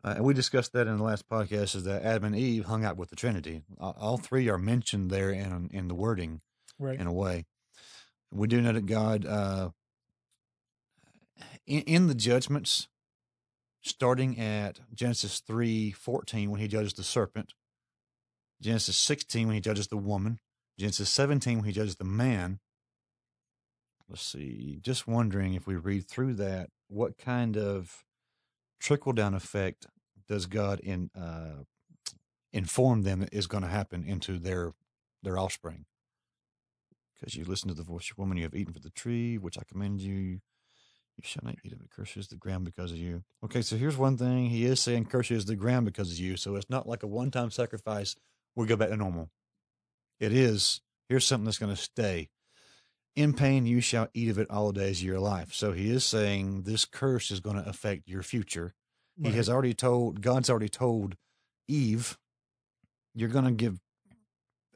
Uh, and we discussed that in the last podcast is that Adam and Eve hung out with the Trinity. Uh, all three are mentioned there in in the wording Right. in a way. We do know that God, uh, in, in the judgments, starting at Genesis three fourteen when he judges the serpent, Genesis sixteen when he judges the woman, Genesis seventeen when he judges the man. Let's see. Just wondering if we read through that, what kind of trickle down effect does God in uh, inform them is going to happen into their their offspring? Because you listen to the voice of woman, you have eaten for the tree, which I commend you. You shall not eat of it. Curses the ground because of you. Okay, so here's one thing. He is saying curses the ground because of you. So it's not like a one time sacrifice. We go back to normal. It is, here's something that's going to stay. In pain, you shall eat of it all the days of your life. So he is saying this curse is going to affect your future. He has already told, God's already told Eve, you're going to give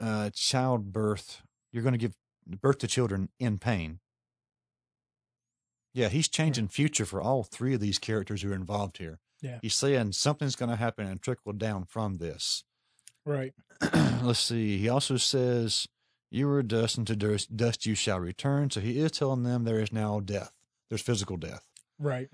uh, childbirth, you're going to give birth to children in pain. Yeah, he's changing future for all three of these characters who are involved here. Yeah. He's saying something's going to happen and trickle down from this. Right. Let's see. He also says, You are dust, and to dust, dust you shall return. So he is telling them there is now death. There's physical death. Right.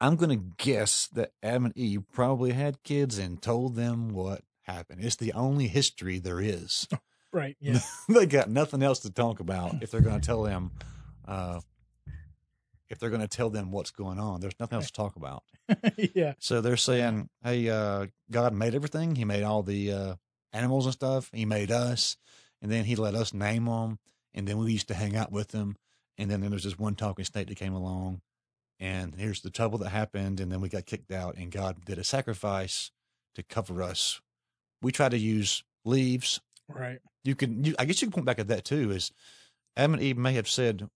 I'm going to guess that Adam and Eve probably had kids and told them what happened. It's the only history there is. Right. Yeah. they got nothing else to talk about if they're going to tell them, uh, if they're going to tell them what's going on. There's nothing else to talk about. yeah. So they're saying, "Hey, uh, God made everything. He made all the uh, animals and stuff. He made us, and then He let us name them, and then we used to hang out with them. And then there's this one talking snake that came along, and here's the trouble that happened, and then we got kicked out, and God did a sacrifice to cover us we try to use leaves. Right. You can, you, I guess you can point back at that too. Is Adam and Eve may have said,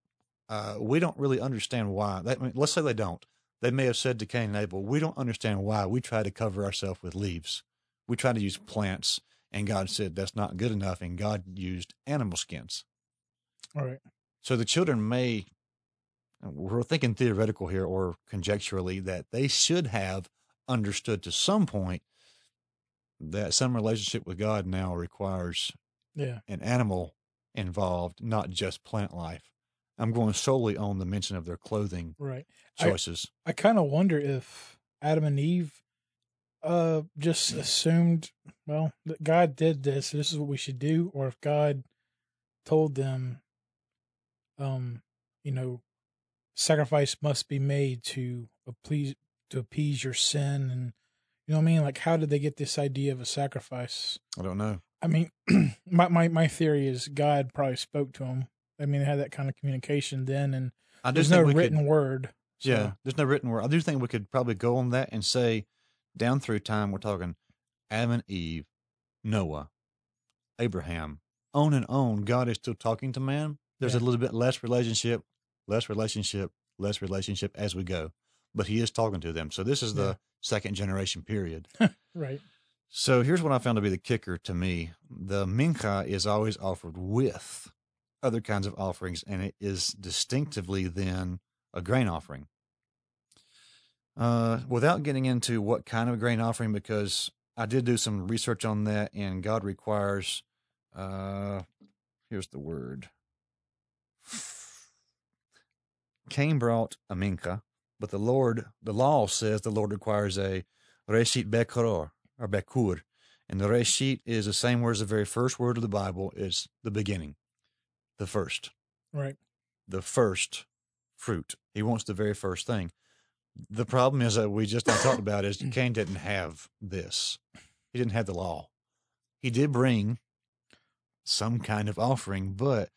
uh, "We don't really understand why." That, I mean, let's say they don't. They may have said to Cain and Abel, "We don't understand why we try to cover ourselves with leaves. We try to use plants." And God said that's not good enough, and God used animal skins. All right. So the children may, we're thinking theoretical here or conjecturally, that they should have understood to some point that some relationship with God now requires Yeah. an animal involved, not just plant life. I'm going solely on the mention of their clothing Right. I- choices. I kind of wonder if Adam and Eve uh just assumed well that God did this this is what we should do or if God told them um you know sacrifice must be made to appease to appease your sin and you know what I mean like how did they get this idea of a sacrifice I don't know. I mean my my my theory is God probably spoke to him I mean they had that kind of communication then and I there's no written could, word so- Yeah, there's no written word. I do think we could probably go on that and say, down through time, we're talking Adam and Eve, Noah, Abraham, on and on. God is still talking to man. There's Yeah. a little bit less relationship, less relationship, less relationship as we go, but he is talking to them. So this is the Yeah. second generation period. right So here's what I found to be the kicker to me. The mincha is always offered with other kinds of offerings, and it is distinctively then a grain offering. Uh, without getting into what kind of grain offering, because I did do some research on that, and God requires, uh, here's the word. Cain brought a mincha, but the Lord, the law says the Lord requires a reshit bekoror or bekur, and the reshit is the same word as the very first word of the Bible is the beginning, the first right the first fruit. He wants the very first thing. The problem is that we just talked about is Cain didn't have this. He didn't have the law. He did bring some kind of offering, but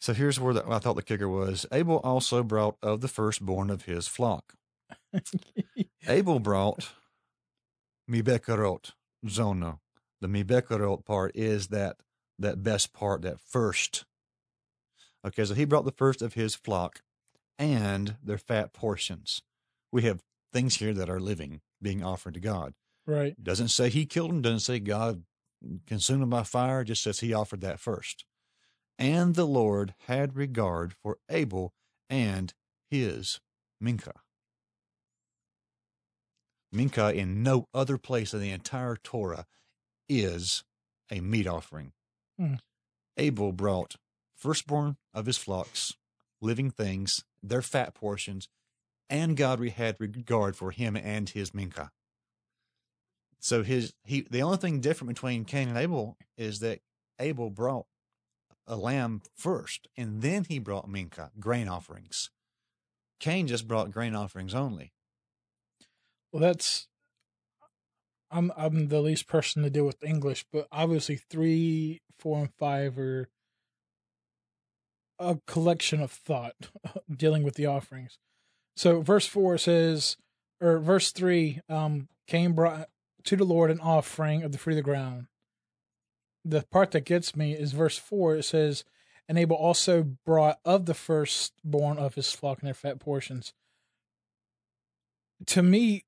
so here's where the, I thought the kicker was. Abel also brought of the firstborn of his flock. Abel brought mibekarot zona. The mibekarot part is that that best part, that first. Okay, so he brought the first of his flock and their fat portions. We have things here that are living being offered to God. right Doesn't say he killed them, doesn't say God consumed them by fire, just says he offered that first. And the Lord had regard for Abel and his Mincha. Mincha in no other place in the entire Torah is a meat offering. Hmm. Abel brought firstborn of his flocks, living things, their fat portions, and God had regard for him and his Mincha. So his he the only thing different between Cain and Abel is that Abel brought a lamb first, and then he brought Mincha, grain offerings. Cain just brought grain offerings only. Well, that's I'm I'm the least person to deal with English, but obviously three, four, and five are a collection of thought dealing with the offerings. So verse four says, or verse three, um, Cain brought to the Lord an offering of the fruit of the ground. The part that gets me is verse four. It says, and Abel also brought of the firstborn of his flock and their fat portions. To me,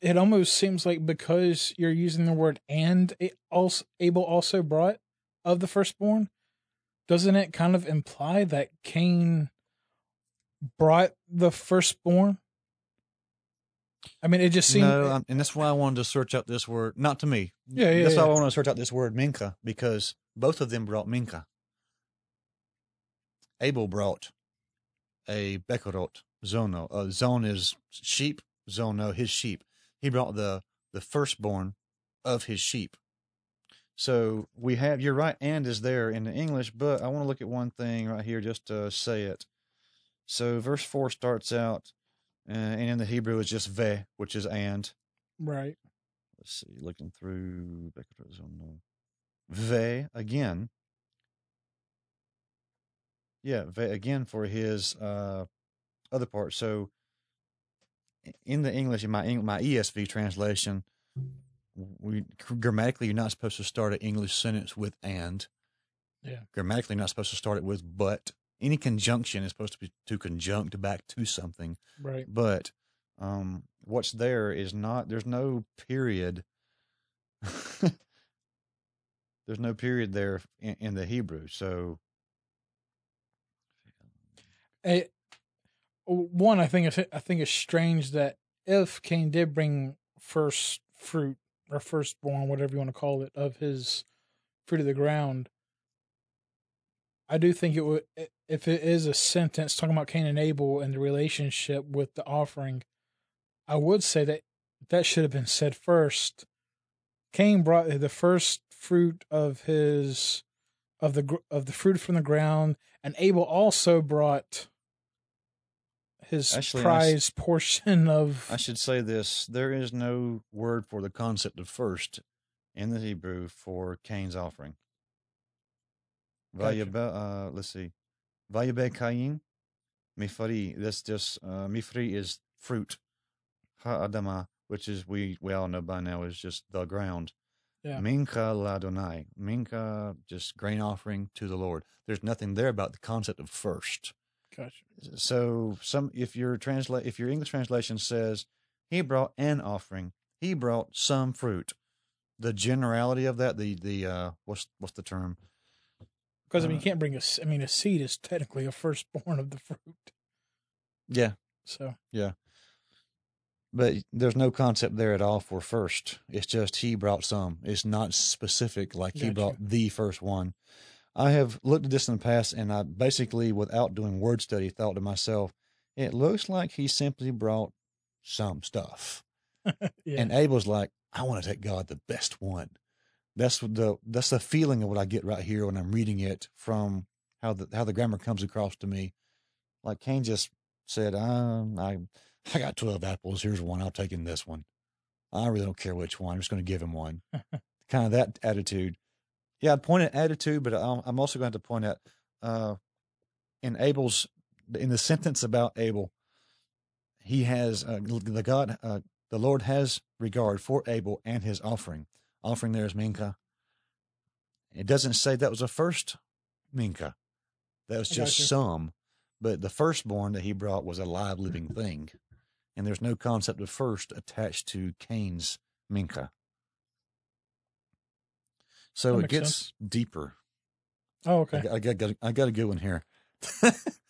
it almost seems like because you're using the word and it also Abel also brought of the firstborn, doesn't it kind of imply that Cain brought the firstborn? I mean, it just seems no, I'm, and that's why I wanted to search out this word. Not to me. Yeah, yeah, That's why. I wanted to search out this word Mincha because both of them brought Mincha. Abel brought a Bekorot Zono. Uh, zone is sheep. Zono, his sheep. He brought the the firstborn of his sheep. So we have. You're right. And is there in the English, but I want to look at one thing right here just to say it. So verse four starts out, uh, and in the Hebrew is just ve, which is and right. let's see, looking through Ve again. Yeah, Ve again for his uh, other part. So in the English, in my my ESV translation, we grammatically you're not supposed to start an English sentence with and. Yeah. Grammatically, you're not supposed to start it with but. Any conjunction is supposed to be to conjunct back to something. Right. But um, what's there is not. There's no period. there's no period there in, in the Hebrew. So Eh, one, I think it's, I think it's strange that if Cain did bring first fruit or firstborn, whatever you want to call it, of his fruit of the ground, I do think it would if it is a sentence talking about Cain and Abel and the relationship with the offering, I would say that that should have been said first. Cain brought the first fruit of his of the of the fruit from the ground, and Abel also brought his Actually, I prize portion of. I should say this: there is no word for the concept of first in the Hebrew for Cain's offering. Gotcha. Uh, let's see, Vayabe Cain, Mifri. That's just uh, Mifri is fruit. Ha'adama, which is we we all know by now is just the ground. Yeah. Mincha ladonai, Mincha just grain offering to the Lord. There's nothing there about the concept of first. Gotcha. So some if your translate if your English translation says he brought an offering, he brought some fruit. The generality of that, the the uh what's what's the term? Because I mean, Uh, you can't bring a. I mean, a seed is technically a firstborn of the fruit. Yeah, So Yeah. but there's no concept there at all for first. It's just he brought some. It's not specific like he brought the first one. I have looked at this in the past, and I basically, without doing word study, thought to myself, it looks like he simply brought some stuff. yeah, And Abel's like, I want to take God the best one. That's the that's the feeling of what I get right here when I'm reading it from how the how the grammar comes across to me. Like Cain just said, um, I I got twelve apples. Here's one. I'll take in this one. I really don't care which one. I'm just going to give him one. kind of that attitude. Yeah, I'd point at attitude, but I'm I'm also going to point at uh, in Abel's in the sentence about Abel. He has uh, the God, uh, the Lord has regard for Abel and his offering. Offering there is mincha. It doesn't say that was a first mincha. That was just some, but the firstborn that he brought was a live living thing, and there's no concept of first attached to Cain's mincha. So That it gets sense. deeper. oh okay, I got, got- I got a good one here.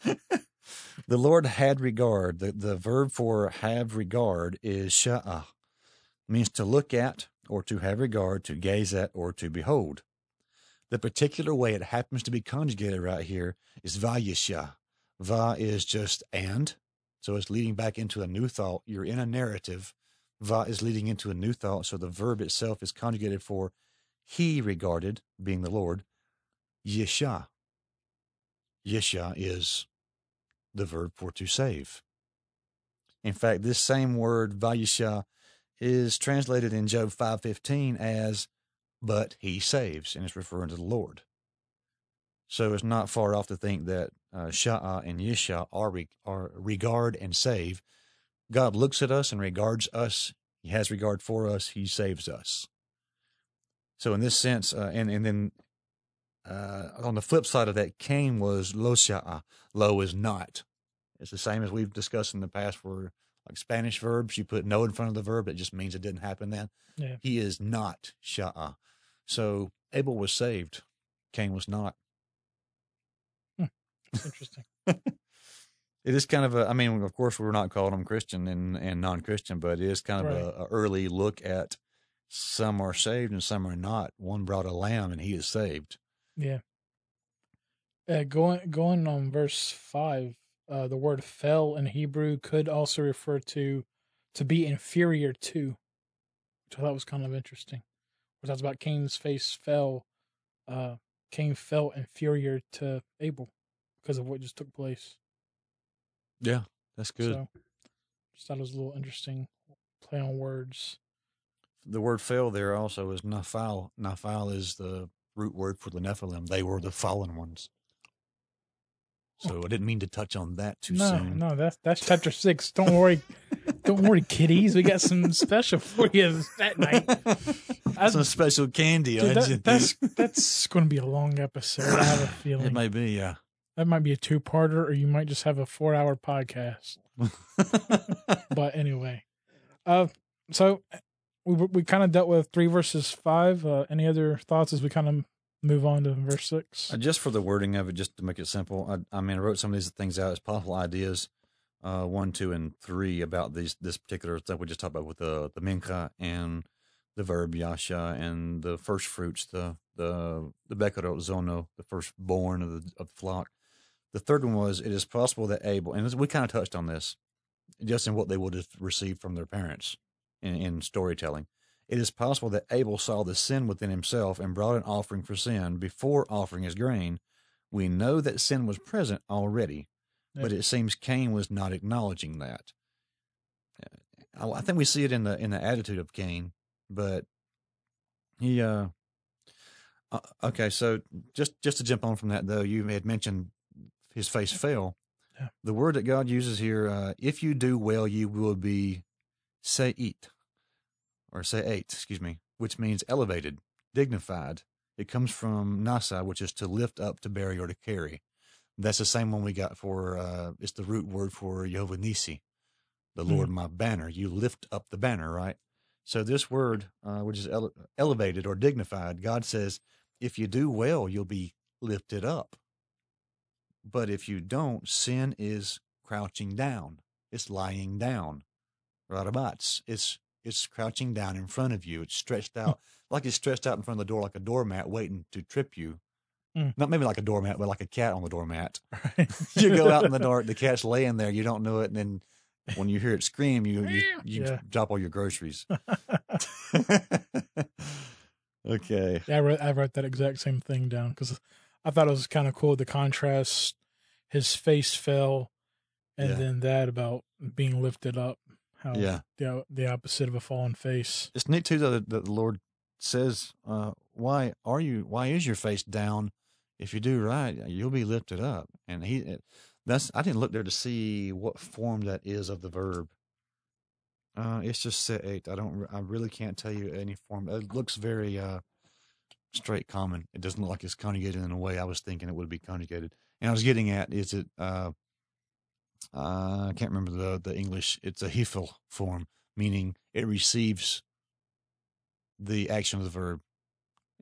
the Lord had regard. The, the verb for have regard is sha'ah, means to look at or to have regard, to gaze at or to behold. The particular way it happens to be conjugated right here is vayisha. Va is just and, so it's leading back into a new thought. You're in a narrative. Va is leading into a new thought, so the verb itself is conjugated for he regarded, being the Lord, Yesha. Yesha is the verb for to save. In fact, this same word Vayisha is translated in Job 5:15 as but he saves and it's referring to the Lord. So it's not far off to think that uh, and Yesha are, re- are regard and save. God looks at us and regards us. He has regard for us. He saves us. So in this sense, uh, and and then uh, on the flip side of that, Cain was lo sha'a. Lo is not. It's the same as we've discussed in the past for like Spanish verbs, you put no in front of the verb, it just means it didn't happen then. Yeah. He is not sha'a. So Abel was saved. Cain was not. That's interesting. It is kind of a, I mean, of course, we're not calling them Christian and, and non Christian, but it is kind of Right. a, a early look at some are saved and some are not. One brought a lamb and he is saved. Yeah. Uh, going going on verse five, uh, the word "fell" in Hebrew could also refer to to be inferior to, which I thought was kind of interesting. It talks about Cain's face fell. Uh, Cain felt inferior to Abel because of what just took place. Yeah, that's good. So, just thought it was a little interesting play on words. The word fell there also is Naphal. Naphal is the root word for the Nephilim. They were the fallen ones. So I didn't mean to touch on that too no, soon. no, that's that's chapter six. Don't worry, Don't worry, kiddies. We got some special for you that night. I- Some special candy. dude, that- that's that's going to be a long episode. I have a feeling it may be, yeah. that might be a two-parter, or you might just have a four-hour podcast. But anyway, uh, so we we kind of dealt with three verses five. Uh, any other thoughts as we kind of move on to verse six? Uh, just for the wording of it, just to make it simple, I, I mean, I wrote some of these things out as possible ideas, uh, one, two, and three about these this particular stuff we just talked about with the the mincha and the verb yasha and the first fruits, the the the bekarot zono, the firstborn of the of the flock. The third one was it is possible that Abel, and we kind of touched on this, just in what they would have received from their parents in, in storytelling. It is possible that Abel saw the sin within himself and brought an offering for sin before offering his grain. We know that sin was present already, but it seems Cain was not acknowledging that. I, I think we see it in the in the attitude of Cain, but he. uh uh, Okay, so just just to jump on from that though, you had mentioned his face fell. Yeah. The word that God uses here, uh, if you do well, you will be seit, or say eight, excuse me, which means elevated, dignified. It comes from nasa, which is to lift up, to bury, or to carry. That's the same one we got for. Uh, it's the root word for Yehovah Nisi, the Lord my banner. You lift up the banner, right? So this word, uh, which is ele- elevated or dignified, God says, if you do well, you'll be lifted up. But if you don't, sin is crouching down. It's lying down. Radabats. It's it's crouching down in front of you. It's stretched out like it's stretched out in front of the door like a doormat waiting to trip you. Hmm. Not maybe like a doormat, but like a cat on the doormat. you go out in the dark, the cat's laying there, you don't know it, and then when you hear it scream, you you, you Yeah. drop all your groceries. okay. Yeah, I wrote, I wrote that exact same thing down because I thought it was kind of cool. The contrast, his face fell, and Yeah. then that about being lifted up. How Yeah. the the opposite of a fallen face. It's neat too though that that the Lord says, uh, "Why are you? Why is your face down? If you do right, you'll be lifted up." And he, that's I didn't look there to see what form that is of the verb. Uh, it's just set eight. I don't. I really can't tell you any form. It looks very uh, straight common. It doesn't look like it's conjugated in a way I was thinking it would be conjugated. And I was getting at is it. Uh, uh, I can't remember the the English. It's a hefil form, meaning it receives the action of the verb.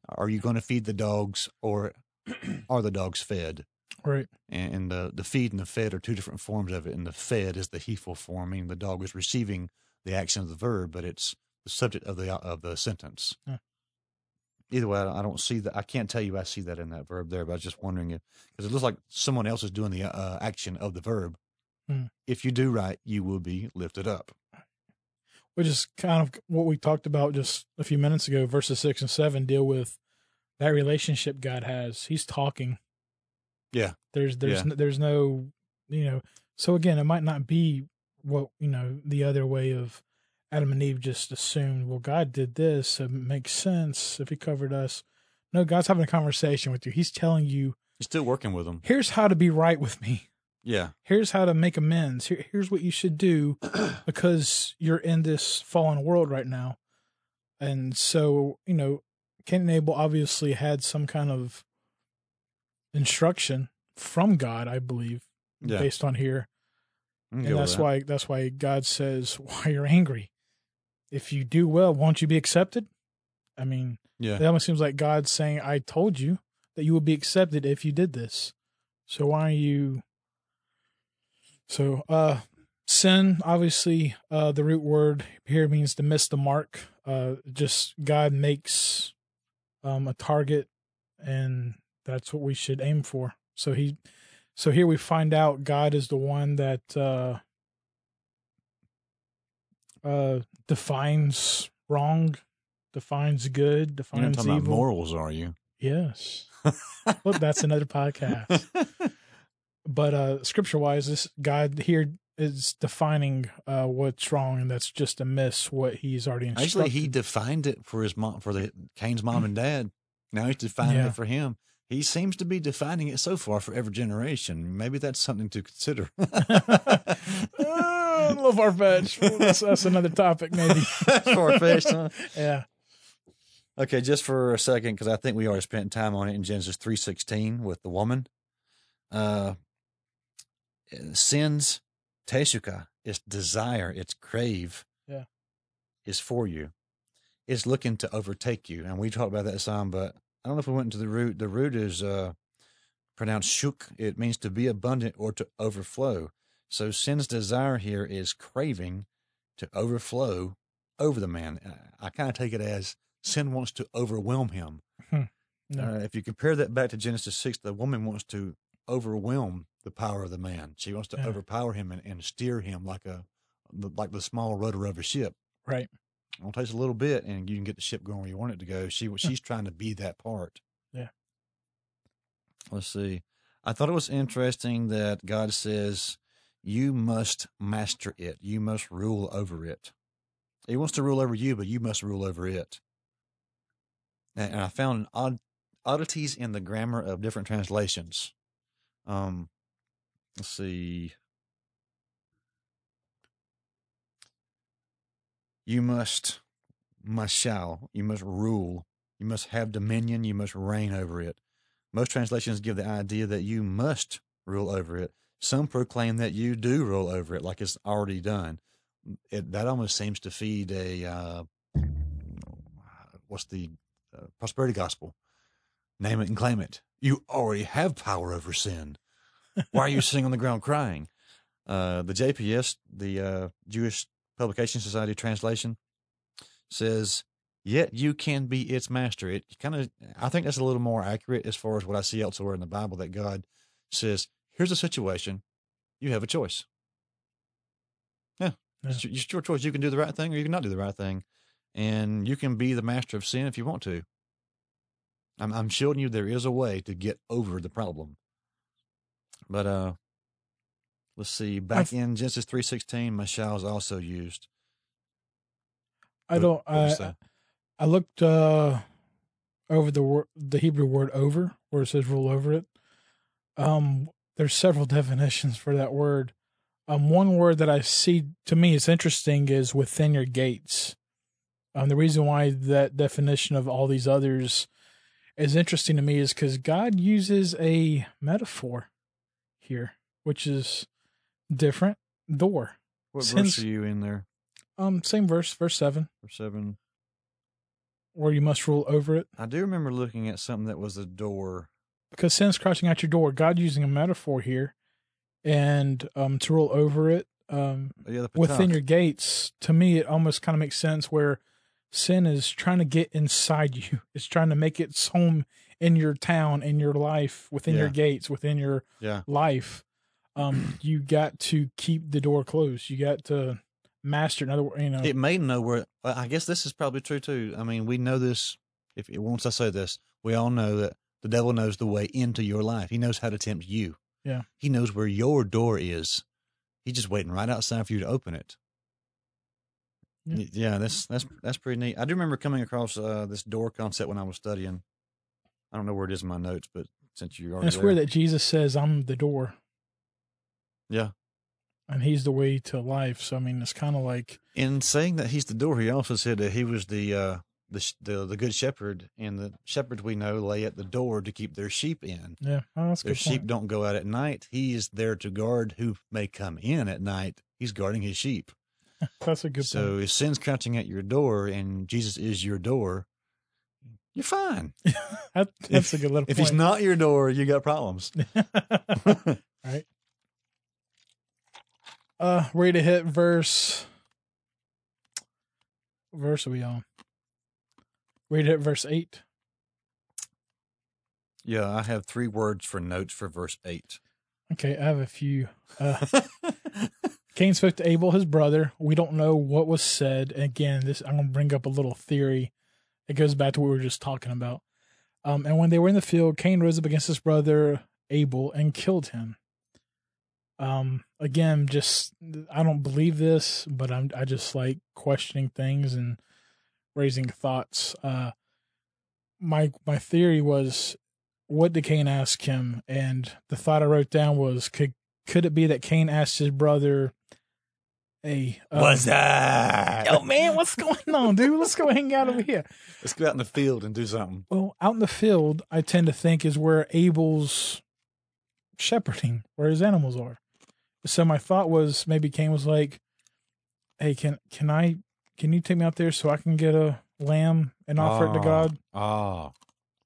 Are you going to feed the dogs, or are the dogs fed? Right. And, and the the feed and the fed are two different forms of it. And the fed is the hefil form, meaning the dog is receiving the action of the verb, but it's the subject of the of the sentence. Huh. Either way, I don't see that. I can't tell you I see that in that verb there, but I was just wondering if because it looks like someone else is doing the uh, action of the verb. Hmm. If you do right, you will be lifted up. Which is kind of what we talked about just a few minutes ago. Verses six and seven deal with that relationship God has. He's talking. Yeah. There's there's Yeah. no, there's no you know. So again, it might not be what you know the other way of Adam and Eve just assumed. Well, God did this. So it makes sense if He covered us. No, God's having a conversation with you. He's telling you, You're still working with him. here's how to be right with me. Yeah. Here's how to make amends. Here, here's what you should do because you're in this fallen world right now. And so, you know, Cain and Abel obviously had some kind of instruction from God, I believe, Yeah. based on here. And that's that. why that's why God says, Why you're angry. If you do well, won't you be accepted? I mean, Yeah. it almost seems like God's saying, I told you that you would be accepted if you did this. So why are you so uh sin, obviously, uh the root word here means to miss the mark. Uh just God makes um a target and that's what we should aim for. So he so here we find out God is the one that uh uh defines wrong, defines good, You're not defines talking about morals, are you? Yes. Look, that's another podcast. But uh scripture wise, this God here is defining uh what's wrong and that's just to miss what he's already instructed. Actually, he defined it for his mom, for the Cain's mom and dad. Now he's defining Yeah. it for him. He seems to be defining it so far for every generation. Maybe that's something to consider. oh, a little far fetched. That's, that's another topic, maybe. Far fetched, huh? Yeah. Okay, just for a second, because I think we already spent time on it in Genesis three sixteen with the woman. Uh, sin's teshuka, its desire, its crave, Yeah. is for you. It's looking to overtake you, and we talked about that some. But I don't know if we went into the root. The root is uh, pronounced shuk. It means to be abundant or to overflow. So sin's desire here is craving to overflow over the man. I kind of take it as sin wants to overwhelm him. No. Uh, if you compare that back to Genesis 6, the woman wants to overwhelm the power of the man. She wants to Yeah. overpower him and, and steer him like a like the small rudder of a ship. Right. It'll take a little bit, and you can get the ship going where you want it to go. She she's trying to be that part. Yeah. Let's see. I thought it was interesting that God says you must master it. You must rule over it. He wants to rule over you, but you must rule over it. And, and I found odd oddities in the grammar of different translations. Um, let's see. You must, must shall, you must rule, you must have dominion, you must reign over it. Most translations give the idea that you must rule over it. Some proclaim that you do rule over it, like it's already done. It, that almost seems to feed a uh, what's the uh, prosperity gospel? Name it and claim it. You already have power over sin. Why are you sitting on the ground crying? Uh, the JPS, the uh, Jewish Publication Society translation, says, "Yet you can be its master." It kind of, I think that's a little more accurate as far as what I see elsewhere in the Bible. That God says, "Here's a situation, you have a choice. Yeah, It's, your, it's your choice. You can do the right thing, or you can not do the right thing, and you can be the master of sin if you want to." I'm, I'm showing you there is a way to get over the problem. But uh, let's see. Back I've- in Genesis three sixteen, mashal is also used. I What- don't. what I. I looked uh, over the word, the Hebrew word "over," where it says "rule over it." Um, there's several definitions for that word. Um, one word that I see to me is interesting is "within your gates." Um, the reason why that definition of all these others is interesting to me is because God uses a metaphor here, which is different. Door. What since- verse are you in there? Um, same verse, verse seven, Verse seven. where you must rule over it. I do remember looking at something that was a door. because sin's crouching at your door. God using a metaphor here, and um, to rule over it um, Yeah, within your gates. To me, it almost kind of makes sense where sin is trying to get inside you. It's trying to make its home in your town, in your life, within your gates, within your Yeah, life. Um, you got to keep the door closed. You got to master. In other words, you know, it may know where. I guess this is probably true too. I mean, we know this. If once I say this, we all know that the devil knows the way into your life. He knows how to tempt you. Yeah. he knows where your door is. He's just waiting right outside for you to open it. Yeah. That's that's that's pretty neat. I do remember coming across uh, this door concept when I was studying. I don't know where it is in my notes, but since you are, there, weird that Jesus says, "I'm the door." Yeah. and He's the way to life. So I mean, it's kind of like in saying that he's the door, he also said that he was the uh, the the the good shepherd, and the shepherds we know lay at the door to keep their sheep in. Yeah, oh, that's Their sheep point. don't go out at night. He is there to guard who may come in at night. He's guarding his sheep. That's a good so if sin's crouching at your door and Jesus is your door, you're fine. That, that's a good little If point. he's not your door, you got problems. right. Uh, ready to hit verse. Verse are we on? Read it, verse eight. yeah, I have three words for notes for verse eight. Okay, I have a few. Uh, Cain spoke to Abel, his brother. We don't know what was said. Again, this I'm gonna bring up a little theory. It goes back to what we were just talking about. Um, and when they were in the field, Cain rose up against his brother Abel and killed him. Um, again, just I don't believe this, but I'm I just like questioning things and raising thoughts. Uh, my my theory was, what did Cain ask him? And the thought I wrote down was, could could it be that Cain asked his brother, Hey, um, What's that? Yo, man, what's going on, dude? Let's go hang out over here. Let's go out in the field and do something. Well, out in the field, I tend to think is where Abel's shepherding, where his animals are. So my thought was maybe Cain was like, "Hey, can can I can you take me out there so I can get a lamb and offer it to Ah, God?" Ah,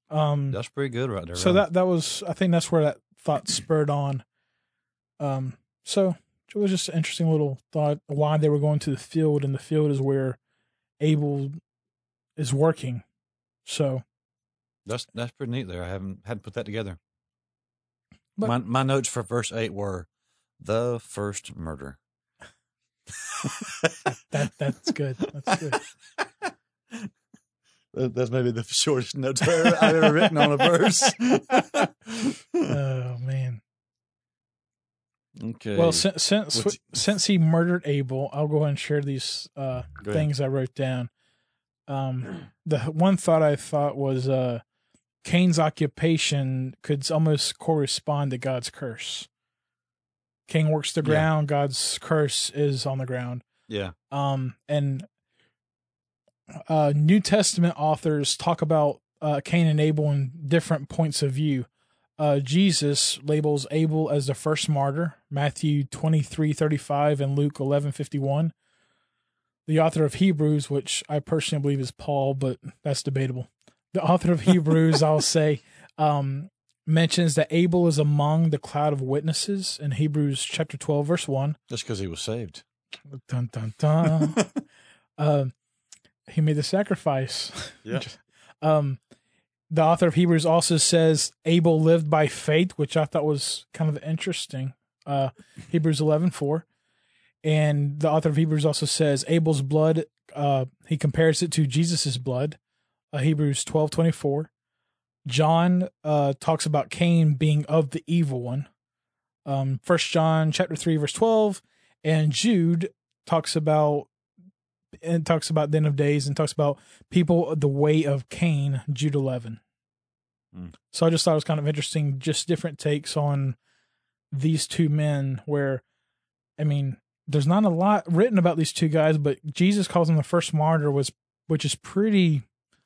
Um, that's pretty good right there. so Ron. that that was I think that's where that thought spurred on. Um, so it was just an interesting little thought why they were going to the field, and the field is where Abel is working. So that's that's pretty neat there. I haven't hadn't put that together. But- my my notes for verse eight were the first murder. that that's good. That's good. That's maybe the shortest notes I've ever written on a verse. Oh man. Okay. Well, since since What's- since he murdered Abel, I'll go ahead and share these uh, things I wrote down. Um, the one thought I thought was uh, Cain's occupation could almost correspond to God's curse. Cain works the Yeah. ground, God's curse is on the ground. yeah. Um, and uh, New Testament authors talk about uh, Cain and Abel in different points of view. Uh, Jesus labels Abel as the first martyr, Matthew twenty three thirty five and Luke eleven fifty one. The author of Hebrews, which I personally believe is Paul, but that's debatable. The author of Hebrews, I'll say, um, mentions that Abel is among the cloud of witnesses in Hebrews chapter twelve, verse one. Just because he was saved. Dun dun dun. um, he made the sacrifice. Yeah. um, the author of Hebrews also says Abel lived by faith, which I thought was kind of interesting. Uh, Hebrews eleven four, and the author of Hebrews also says Abel's blood. Uh, he compares it to Jesus's blood. Uh, Hebrews twelve twenty four. John uh, talks about Cain being of the evil one. Um, First John chapter three verse twelve, and Jude talks about and talks about the end of days and talks about people the way of Cain, Jude 11. Hmm. So I just thought it was kind of interesting, just different takes on these two men. Where, I mean, there's not a lot written about these two guys, but Jesus calls them the first martyr, was which is pretty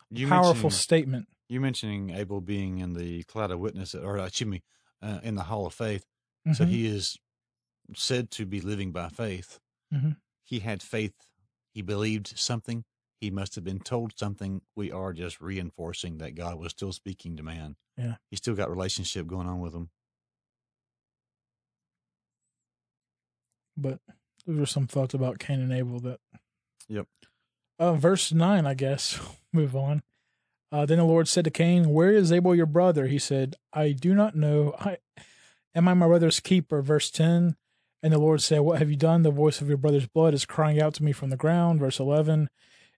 You powerful statement. You mentioning Abel being in the cloud of witness, or excuse me, uh, in the hall of faith. So Mhm. he is said to be living by faith. Mhm. He had faith. He believed something. He must have been told something. We are just reinforcing that God was still speaking to man. Yeah. He still got relationship going on with him. but those are some thoughts about Cain and Abel that. Yep. Uh, verse nine, I guess. Move on. Uh, then the Lord said to Cain, "Where is Abel your brother?" He said, "I do not know. I am I my brother's keeper." Verse ten. And the Lord said, "What have you done? The voice of your brother's blood is crying out to me from the ground." Verse eleven.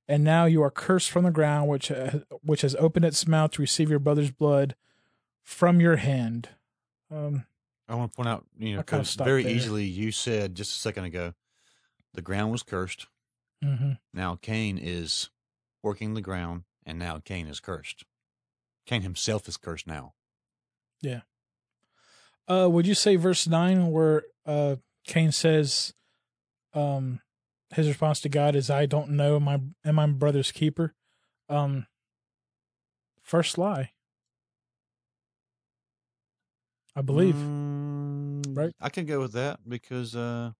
And now you are cursed from the ground, which uh, which has opened its mouth to receive your brother's blood from your hand. Um, I want to point out, you know, I'll kinda 'cause very there. easily you said just a second ago, the ground was cursed. mhm. Now Cain is working the ground, and now Cain is cursed. Cain himself is cursed now. Yeah. Uh, would you say verse nine where uh Cain says, um, his response to God is, "I don't know, my am I my brother's keeper?" Um, first lie, I believe. Mm, Right? I can go with that because, uh,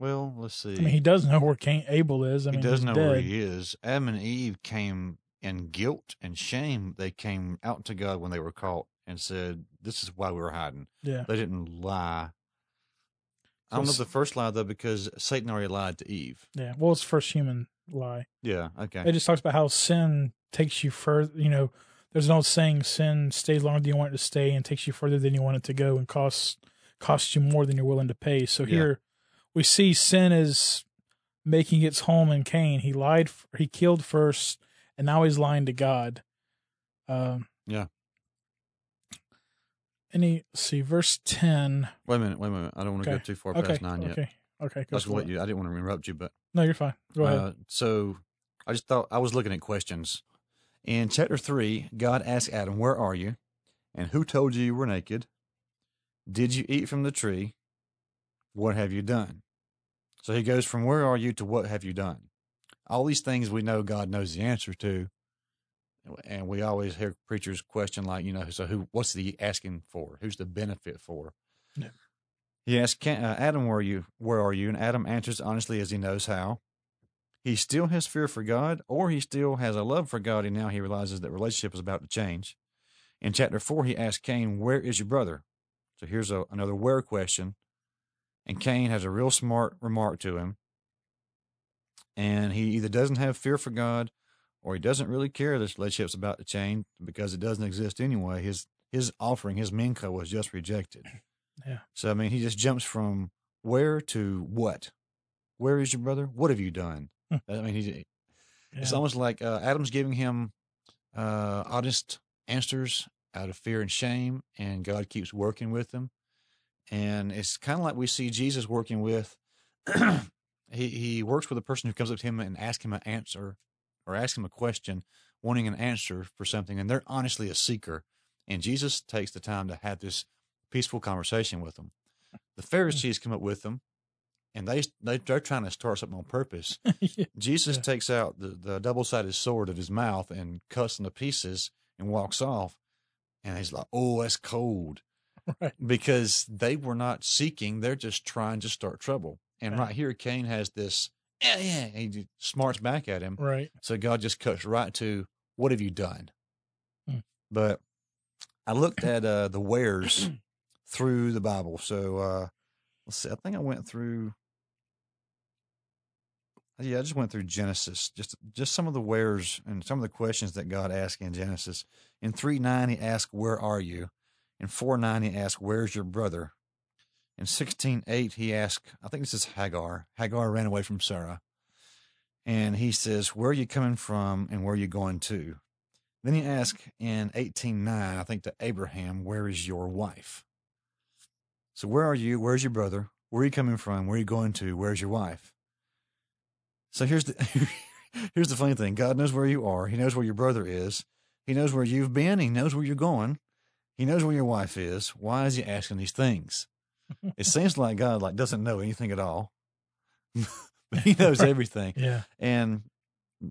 well, let's see. I mean, he does know where Cain Abel is. I he mean, does know dead. where he is. Adam and Eve came in guilt and shame. They came out to God when they were caught and said, "This is why we were hiding." Yeah, They didn't lie. I don't know the first lie though because Satan already lied to Eve. yeah. Well, it's first human lie. Yeah. Okay. It just talks about how sin takes you further. You know, there's an old saying: sin stays longer than you want it to stay, and takes you further than you want it to go, and costs costs you more than you're willing to pay. So Yeah. here we see sin is making its home in Cain. He lied. He killed first, and now he's lying to God. Um, Yeah. Any see verse ten. Wait a minute. Wait a minute. I don't want to Okay. go too far Okay. past nine yet. okay. Okay. I Go was for gonna let it. you. I didn't want to interrupt you, but No, you're fine. Go ahead. Uh, so I just thought I was looking at questions. In chapter three, God asked Adam, "Where are you?" and "Who told you you were naked?" Did you eat from the tree? What have you done? So he goes from where are you to what have you done? All these things we know God knows the answer to. And we always hear preachers question like, you know, so who, what's he asking for? Who's the benefit for? Yeah. He asks uh, Adam, where are you? Where are you? And Adam answers honestly as he knows how. He still has fear for God, or he still has a love for God, and now he realizes that relationship is about to change. In chapter four, he asks Cain, "Where is your brother?" So here's a, another where question, and Cain has a real smart remark to him, and he either doesn't have fear for God, or he doesn't really care this relationship's about to change because it doesn't exist anyway. His his offering, his mincha, was just rejected. Yeah. So I mean, he just jumps from where to what. Where is your brother? What have you done? Hmm. I mean, he, it's almost like uh, Adam's giving him uh, honest answers out of fear and shame, and God keeps working with him. And it's kind of like we see Jesus working with. he he works with a person who comes up to him and asks him an answer, or asks him a question, wanting an answer for something, and they're honestly a seeker. And Jesus takes the time to have this peaceful conversation with them. The hmm. Pharisees come up with them, and they they they're trying to start something on purpose. yeah. Jesus Yeah. takes out the, the double sided sword of his mouth and cuts them to pieces and walks off. And he's like, oh, that's cold. Right. Because they were not seeking, they're just trying to start trouble. And Yeah. right here, Cain has this, yeah, yeah. He just smarts back at him. Right. So God just cuts right to, what have you done? Hmm. But I looked at uh, the wares through the Bible. So uh, let's see. I think I went through. Yeah, I just went through Genesis, just just some of the wheres and some of the questions that God asked in Genesis. In three nine, He asked, "Where are you?" In four nine, He asked, "Where's your brother?" In sixteen eight, He asked, I think this is Hagar. Hagar ran away from Sarah, and He says, "Where are you coming from, and where are you going to?" Then He asked in eighteen nine, I think to Abraham, "Where is your wife?" So where are you? Where's your brother? Where are you coming from? Where are you going to? Where's your wife? So here's the here's the funny thing. God knows where you are. He knows where your brother is. He knows where you've been. He knows where you're going. He knows where your wife is. Why is he asking these things? It seems like God like doesn't know anything at all. he knows everything. Yeah. And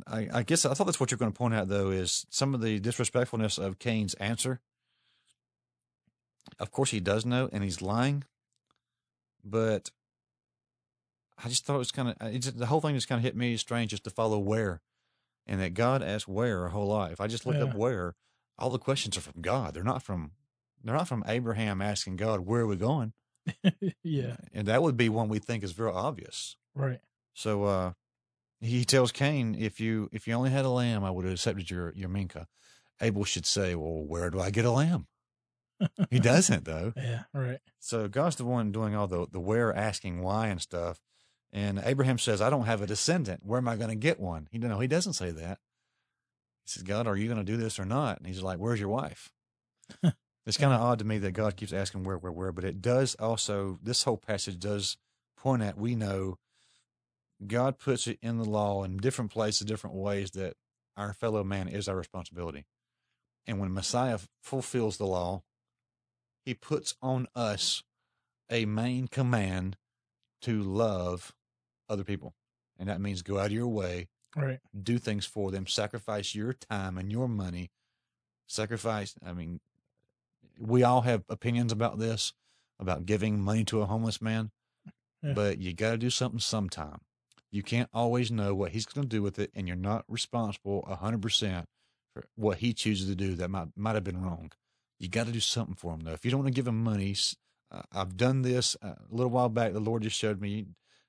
I, I guess I thought that's what you're going to point out, though, is some of the disrespectfulness of Cain's answer. Of course, he does know, and he's lying. But I just thought it was kind of uh, just, the whole thing just kind of hit me as strange just to follow where, and that God asked where our whole life. I just looked up where. All the questions are from God. They're not from they're not from Abraham asking God where are we going, yeah. and that would be one we think is very obvious. Right. So uh, he tells Cain, "If you if you only had a lamb, I would have accepted your your mincha." Abel should say, "Well, where do I get a lamb?" he doesn't though. Yeah. Right. So God's the one doing all the the where, asking why, and stuff. And Abraham says, "I don't have a descendant. Where am I going to get one?" He no, he doesn't say that. He says, "God, are you going to do this or not?" And he's like, "Where's your wife?" it's kind of odd to me that God keeps asking where, where, where, but it does also. This whole passage does point at we know God puts it in the law in different places, different ways that our fellow man is our responsibility. And when Messiah fulfills the law, he puts on us a main command to love other people. And that means go out of your way, Right. do things for them, sacrifice your time and your money. Sacrifice, I mean, we all have opinions about this, about giving money to a homeless man, Yeah. but you got to do something sometime. You can't always know what he's going to do with it, and you're not responsible 100% for what he chooses to do that might, might have been wrong. You got to do something for him, though. If you don't want to give him money, uh, I've done this uh, a little while back. The Lord just showed me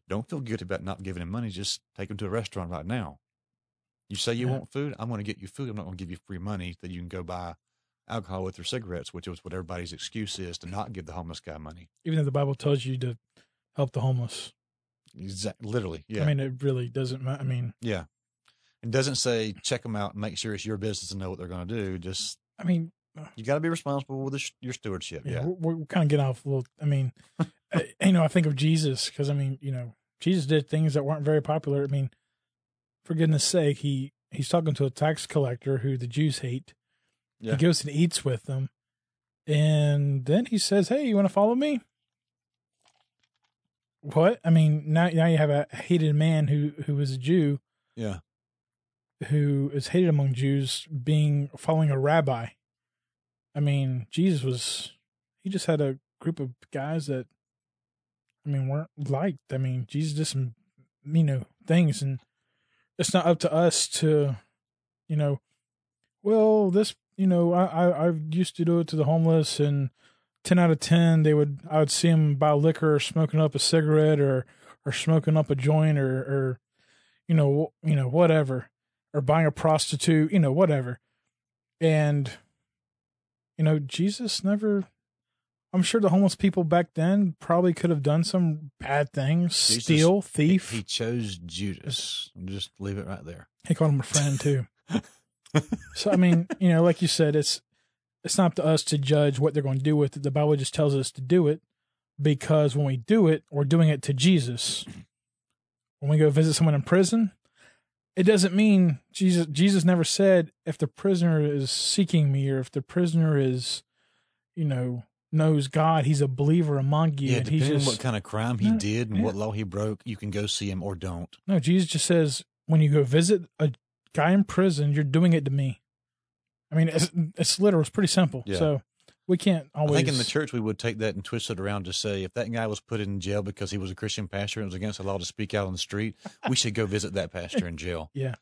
don't feel guilty about not giving him money. Just take him to a restaurant right now. You say you Yeah. want food, I'm going to get you food. I'm not going to give you free money that you can go buy alcohol with or cigarettes, which is what everybody's excuse is to not give the homeless guy money. Even though the Bible tells you to help the homeless. Exactly. literally, yeah, I mean, it really doesn't. I mean, yeah. It doesn't say check them out and make sure it's your business to know what they're going to do. Just I mean, you got to be responsible with the, sh- your stewardship. yeah, Yeah, we're, we're kind of getting off a little. I mean, uh, you know, I think of Jesus because I mean, you know, Jesus did things that weren't very popular. I mean, for goodness sake, he he's talking to a tax collector who the Jews hate. Yeah. He goes and eats with them, and then he says, "Hey, you want to follow me?" what? I mean, now now you have a hated man who who is a Jew Yeah. who is hated among Jews being following a rabbi. I mean, Jesus was he just had a group of guys that I mean weren't liked. I mean, Jesus did some you know things and it's not up to us to you know well this you know I I, I used to do it to the homeless and 10 out of 10 they would I would see them buy liquor or smoking up a cigarette or or smoking up a joint or or you know you know whatever or buying a prostitute, you know, whatever. And, you know, Jesus never, I'm sure the homeless people back then probably could have done some bad things, Jesus- steal, thief. He chose Judas. Just leave it right there. He called him a friend too. so, I mean, you know, like you said, it's, it's not up to us to judge what they're going to do with it. The Bible just tells us to do it because when we do it, we're doing it to Jesus. When we go visit someone in prison, it doesn't mean Jesus Jesus never said if the prisoner is seeking me or if the prisoner is, you know, knows God, he's a believer among you. Yeah, depending on what kind of crime he No, did and yeah. what law he broke, you can go see him or don't. no, Jesus just says when you go visit a guy in prison, you're doing it to me. I mean, it's it's literal. It's pretty simple. Yeah. So we can't always. I think in the church we would take that and twist it around to say if that guy was put in jail because he was a Christian pastor and it was against the law to speak out on the street, we should go visit that pastor in jail. Yeah.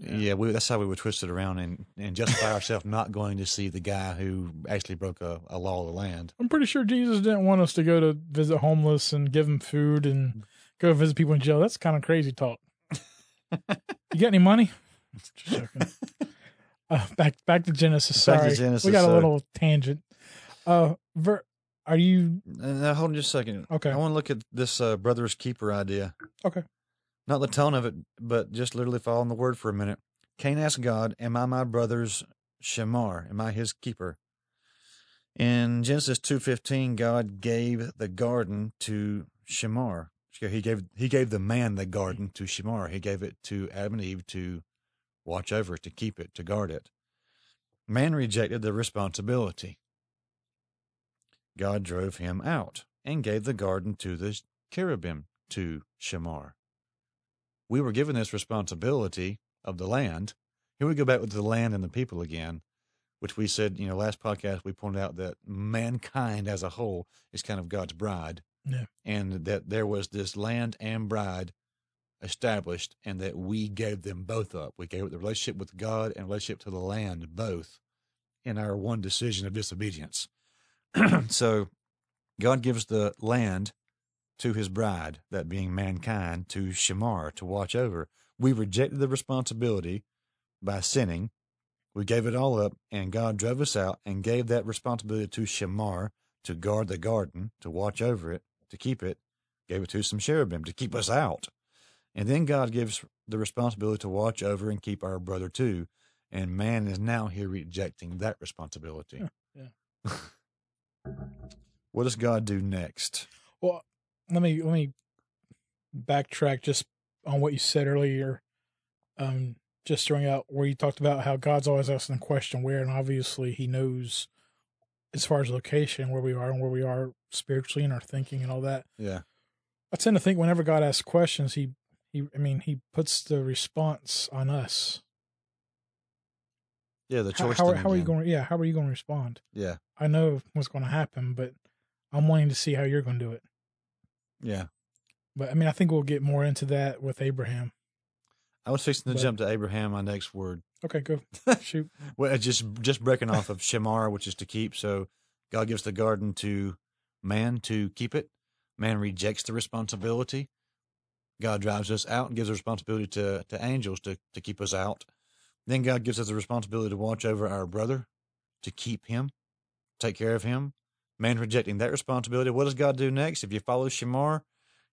Yeah, we, that's how we would twist it around and, and justify ourselves not going to see the guy who actually broke a, a law of the land. I'm pretty sure Jesus didn't want us to go to visit homeless and give them food and go visit people in jail. That's kind of crazy talk. you got any money? Just joking. Uh, back back to Genesis. Back to Sorry, Genesis, we got a little tangent. Uh, Ver, are you Now, hold on just a second. Okay. I want to look at this uh, brother's keeper idea. okay? Not the tone of it, but just literally following the word for a minute. Cain asked God, Am I my brother's Shemar? Am I his keeper? In Genesis two fifteen, God gave the garden to Shemar. He gave he gave the man the garden to Shemar. He gave it to Adam and Eve to watch over it, to keep it, to guard it. Man rejected the responsibility. God drove him out and gave the garden to the cherubim to Shamar we were given this responsibility of the land. Here we go back with the land and the people again, which we said, you know, last podcast we pointed out that mankind as a whole is kind of God's bride. Yeah. And that there was this land and bride established and that we gave them both up. We gave up the relationship with God and relationship to the land both in our one decision of disobedience. so God gives the land to his bride, that being mankind, to Shamar to watch over. We rejected the responsibility by sinning. We gave it all up, and God drove us out and gave that responsibility to Shamar to guard the garden, to watch over it, to keep it. Gave it to some cherubim to keep us out. And then God gives the responsibility to watch over and keep our brother too. And man is now here rejecting that responsibility. Yeah, what does God do next? Well, let me let me backtrack just on what you said earlier. Um, just throwing out where you talked about how God's always asking the question where, and obviously He knows as far as location where we are and where we are spiritually in our thinking and all that. Yeah. I tend to think whenever God asks questions, He He I mean He puts the response on us. Yeah, the choice. how, thing how are you going? Yeah, how are you going to respond? Yeah. I know what's going to happen, but I'm wanting to see how you're going to do it. Yeah. But I mean, I think we'll get more into that with Abraham. I was fixing to But- jump to Abraham, my next word. Okay, go shoot. Well, just just breaking off of Shemar, which is to keep. So God gives the garden to man to keep it. Man rejects the responsibility. God drives us out and gives the responsibility to, to angels to, to keep us out. Then God gives us the responsibility to watch over our brother, to keep him, take care of him. Man rejecting that responsibility. What does God do next? If you follow Shemar,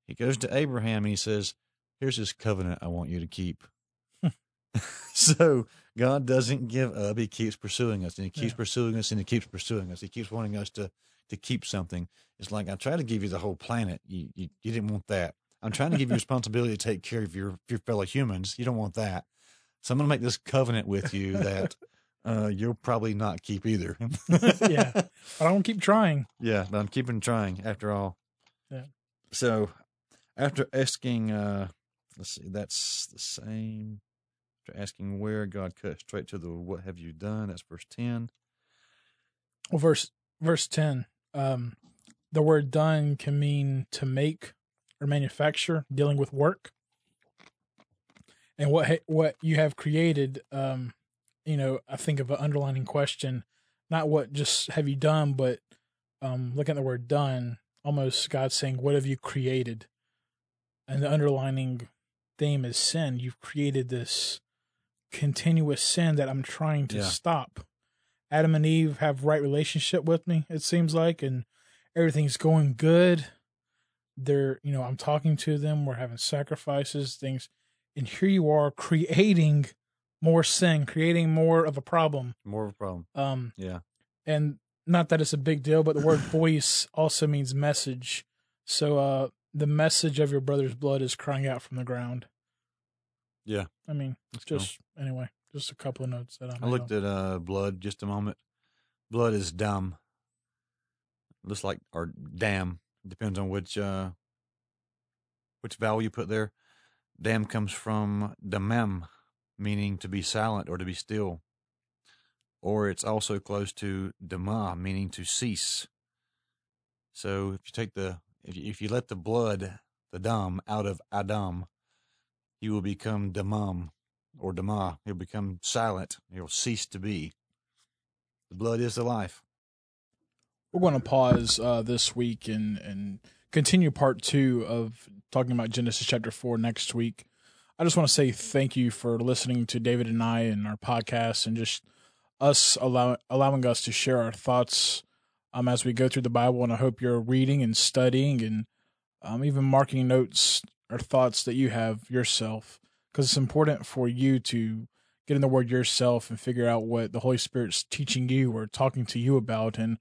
he goes to Abraham and he says, Here's his covenant I want you to keep. Hmm. so God doesn't give up. He keeps pursuing us and he keeps Yeah. pursuing us and he keeps pursuing us. He keeps wanting us to to keep something. It's like I try to give you the whole planet. You you, you didn't want that. I'm trying to give you responsibility to take care of your your fellow humans. You don't want that. So I'm going to make this covenant with you that uh, you'll probably not keep either. Yeah. But I won't keep trying. Yeah, but I'm keeping trying after all. Yeah. So after asking, uh, let's see, that's the same. After asking where, God cut straight to the what have you done? That's verse 10. Well, verse verse ten, um, the word "done" can mean to make or manufacture, dealing with work. And what ha- what you have created, um, you know, I think of an underlining question, not what just have you done, but um, looking at the word "done," almost God saying, "What have you created?" And the underlining theme is sin. You've created this continuous sin that I'm trying to Yeah. stop. Adam and Eve have right relationship with me, it seems like, and everything's going good. They're, you know, I'm talking to them, we're having sacrifices, things, and here you are creating more sin, creating more of a problem. More of a problem. Um, Yeah. and not that it's a big deal, but the word voice also means message. So uh the message of your brother's blood is crying out from the ground. Yeah. I mean, That's cool. just anyway, just a couple of notes that I, I looked at uh, blood just a moment. Blood is dumb. Looks like or dam. Depends on which uh, which vowel you put there. Dam comes from damam, meaning to be silent or to be still. Or it's also close to dama, meaning to cease. So if you take the if you, if you let the blood, the dam, out of Adam, you will become damam or dama. He'll become silent. He'll cease to be. The blood is the life. We're going to pause uh, this week and and continue part two of talking about Genesis chapter four next week. I just want to say thank you for listening to David and I and our podcast and just us allow, allowing us to share our thoughts um, as we go through the Bible. And I hope you're reading and studying and um, even marking notes or thoughts that you have yourself because it's important for you to get in the Word yourself and figure out what the Holy Spirit's teaching you or talking to you about. And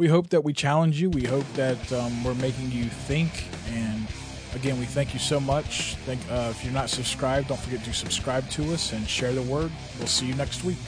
we hope that we challenge you. We hope that um, we're making you think. And again, we thank you so much. Thank, uh, if you're not subscribed, don't forget to subscribe to us and share the word. We'll see you next week.